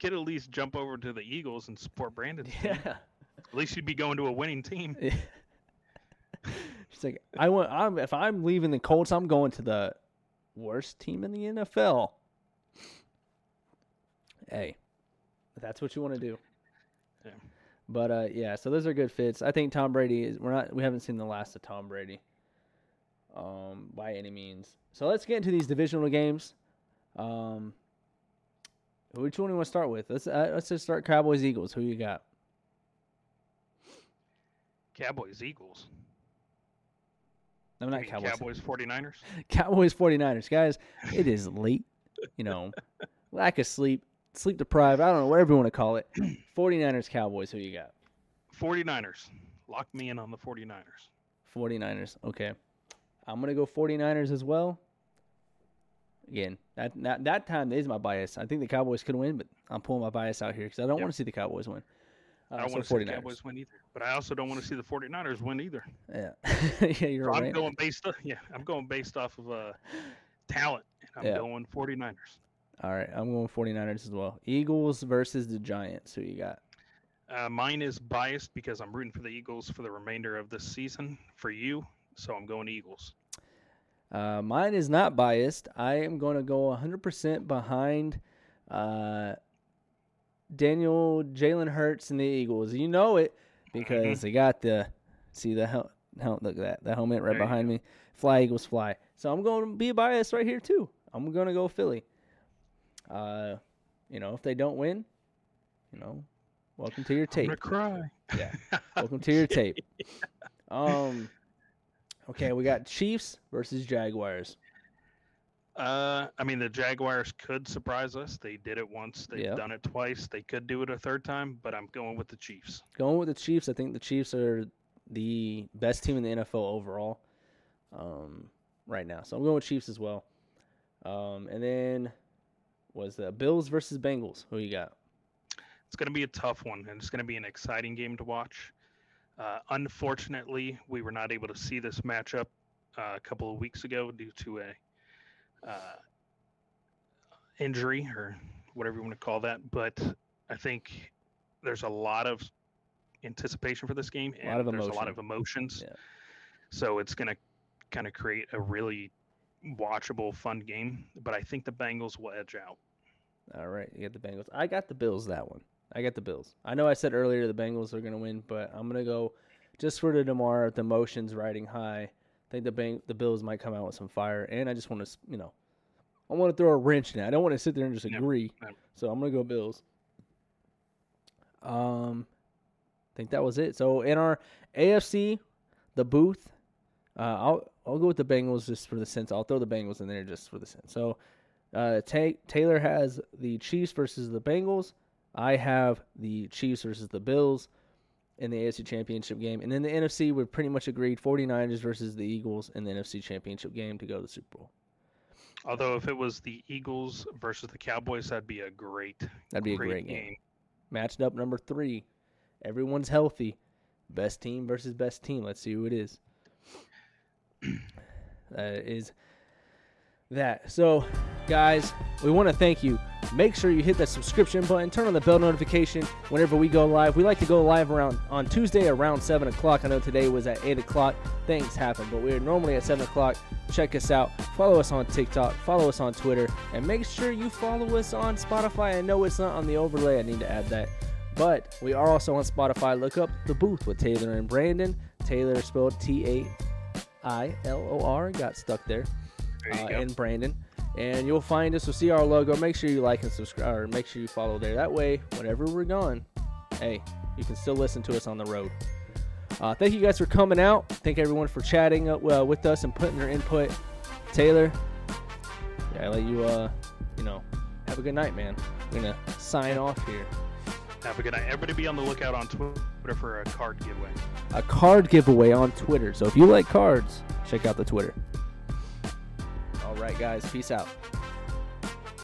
Could at least jump over to the Eagles and support Brandon. Yeah, At least you'd be going to a winning team. Yeah. She's like, I want. I'm if I'm leaving the Colts, I'm going to the worst team in the NFL. Hey, that's what you want to do. Yeah. But uh, yeah, so those are good fits. I think Tom Brady is. We're not. We haven't seen the last of Tom Brady. Um, by any means. So let's get into these divisional games. Um, which one do you want to start with? Let's uh, let's just start Cowboys Eagles. Who you got? Cowboys, Eagles. I'm not Cowboys. Cowboys, 49ers. Cowboys 49ers. Guys, it is late. You know, lack of sleep, sleep deprived. I don't know, whatever you want to call it. 49ers, Cowboys. Who you got? 49ers. Lock me in on the 49ers. 49ers. Okay. I'm going to go 49ers as well. Again, that, that that time is my bias. I think the Cowboys could win, but I'm pulling my bias out here because I don't Yep. want to see the Cowboys win. Uh, I don't so want to see the Cowboys win either. But I also don't want to see the 49ers win either. Yeah, yeah, you're So I'm going based off, yeah, I'm going based off of uh, talent. And I'm Yeah. going 49ers. All right, I'm going 49ers as well. Eagles versus the Giants. Who you got? Uh, mine is biased because I'm rooting for the Eagles for the remainder of this season for you. So I'm going Eagles. Uh, mine is not biased. I am going to go 100% behind uh, Daniel Jalen Hurts and the Eagles. You know it because they got the see the hel- hel- look at that the helmet right There behind me. Fly Eagles fly. So I'm going to be biased right here too. I'm going to go Philly. Uh, you know if they don't win, you know, welcome to your I'm tape. gonna cry. Yeah. Welcome to your tape. Um, okay, we got Chiefs versus Jaguars. Uh, I mean, the Jaguars could surprise us. They did it once. They've Yeah. done it twice. They could do it a third time, but I'm going with the Chiefs. Going with the Chiefs, I think the Chiefs are the best team in the NFL overall um, right now. So I'm going with Chiefs as well. Um, and then was the Bills versus Bengals. Who you got? It's going to be a tough one, and it's going to be an exciting game to watch. Uh, unfortunately, we were not able to see this matchup uh, a couple of weeks ago due to a uh, injury or whatever you want to call that. But I think there's a lot of anticipation for this game, A and lot of there's a lot of emotions. Yeah. So it's going to kind of create a really watchable, fun game. But I think the Bengals will edge out. All right, you got the Bengals. I got the Bills that one. I got the Bills. I know I said earlier the Bengals are going to win, but I'm going to go just for the Damar, the emotions riding high. I think the Bang, the Bills might come out with some fire, and I just want to, you know, I want to throw a wrench in it. I don't want to sit there and just agree. So I'm going to go Bills. Um, I think that was it. So in our AFC, the booth, uh, I'll I'll go with the Bengals just for the sense. I'll throw the Bengals in there just for the sense. So uh, Ta Taylor has the Chiefs versus the Bengals. I have the Chiefs versus the Bills in the AFC Championship game. And then the NFC, we're pretty much agreed 49ers versus the Eagles in the NFC Championship game to go to the Super Bowl. Although if it was the Eagles versus the Cowboys, that'd be a great, That'd be a great game. Matched up number three. Everyone's healthy. Best team versus best team. Let's see who it is. That uh, is that. So, guys, we want to thank you Make sure you hit that subscription button, turn on the bell notification whenever we go live. We like to go live around on Tuesday around 7 o'clock. I know today was at 8 o'clock. Things happen, but we're normally at 7 o'clock. Check us out. Follow us on TikTok. Follow us on Twitter. And make sure you follow us on Spotify. I know it's not on the overlay. I need to add that. But we are also on Spotify. Look up The Booth with Taylor and Brandon. Taylor spelled T A I L O R. Got stuck there. There Uh, and Brandon. And you'll find us. We'll see our logo. Make sure you like and subscribe, or make sure you follow there. That way, whenever we're gone, hey, you can still listen to us on the road. Uh, thank you guys for coming out. Thank everyone for chatting uh, with us and putting their input. Taylor, yeah, I let you, uh, you know, have a good night, man. We're gonna sign off here. Have a good night. Everybody be on the lookout on Twitter for a card giveaway. A card giveaway on Twitter. So if you like cards, check out the Twitter. All right, guys, peace out.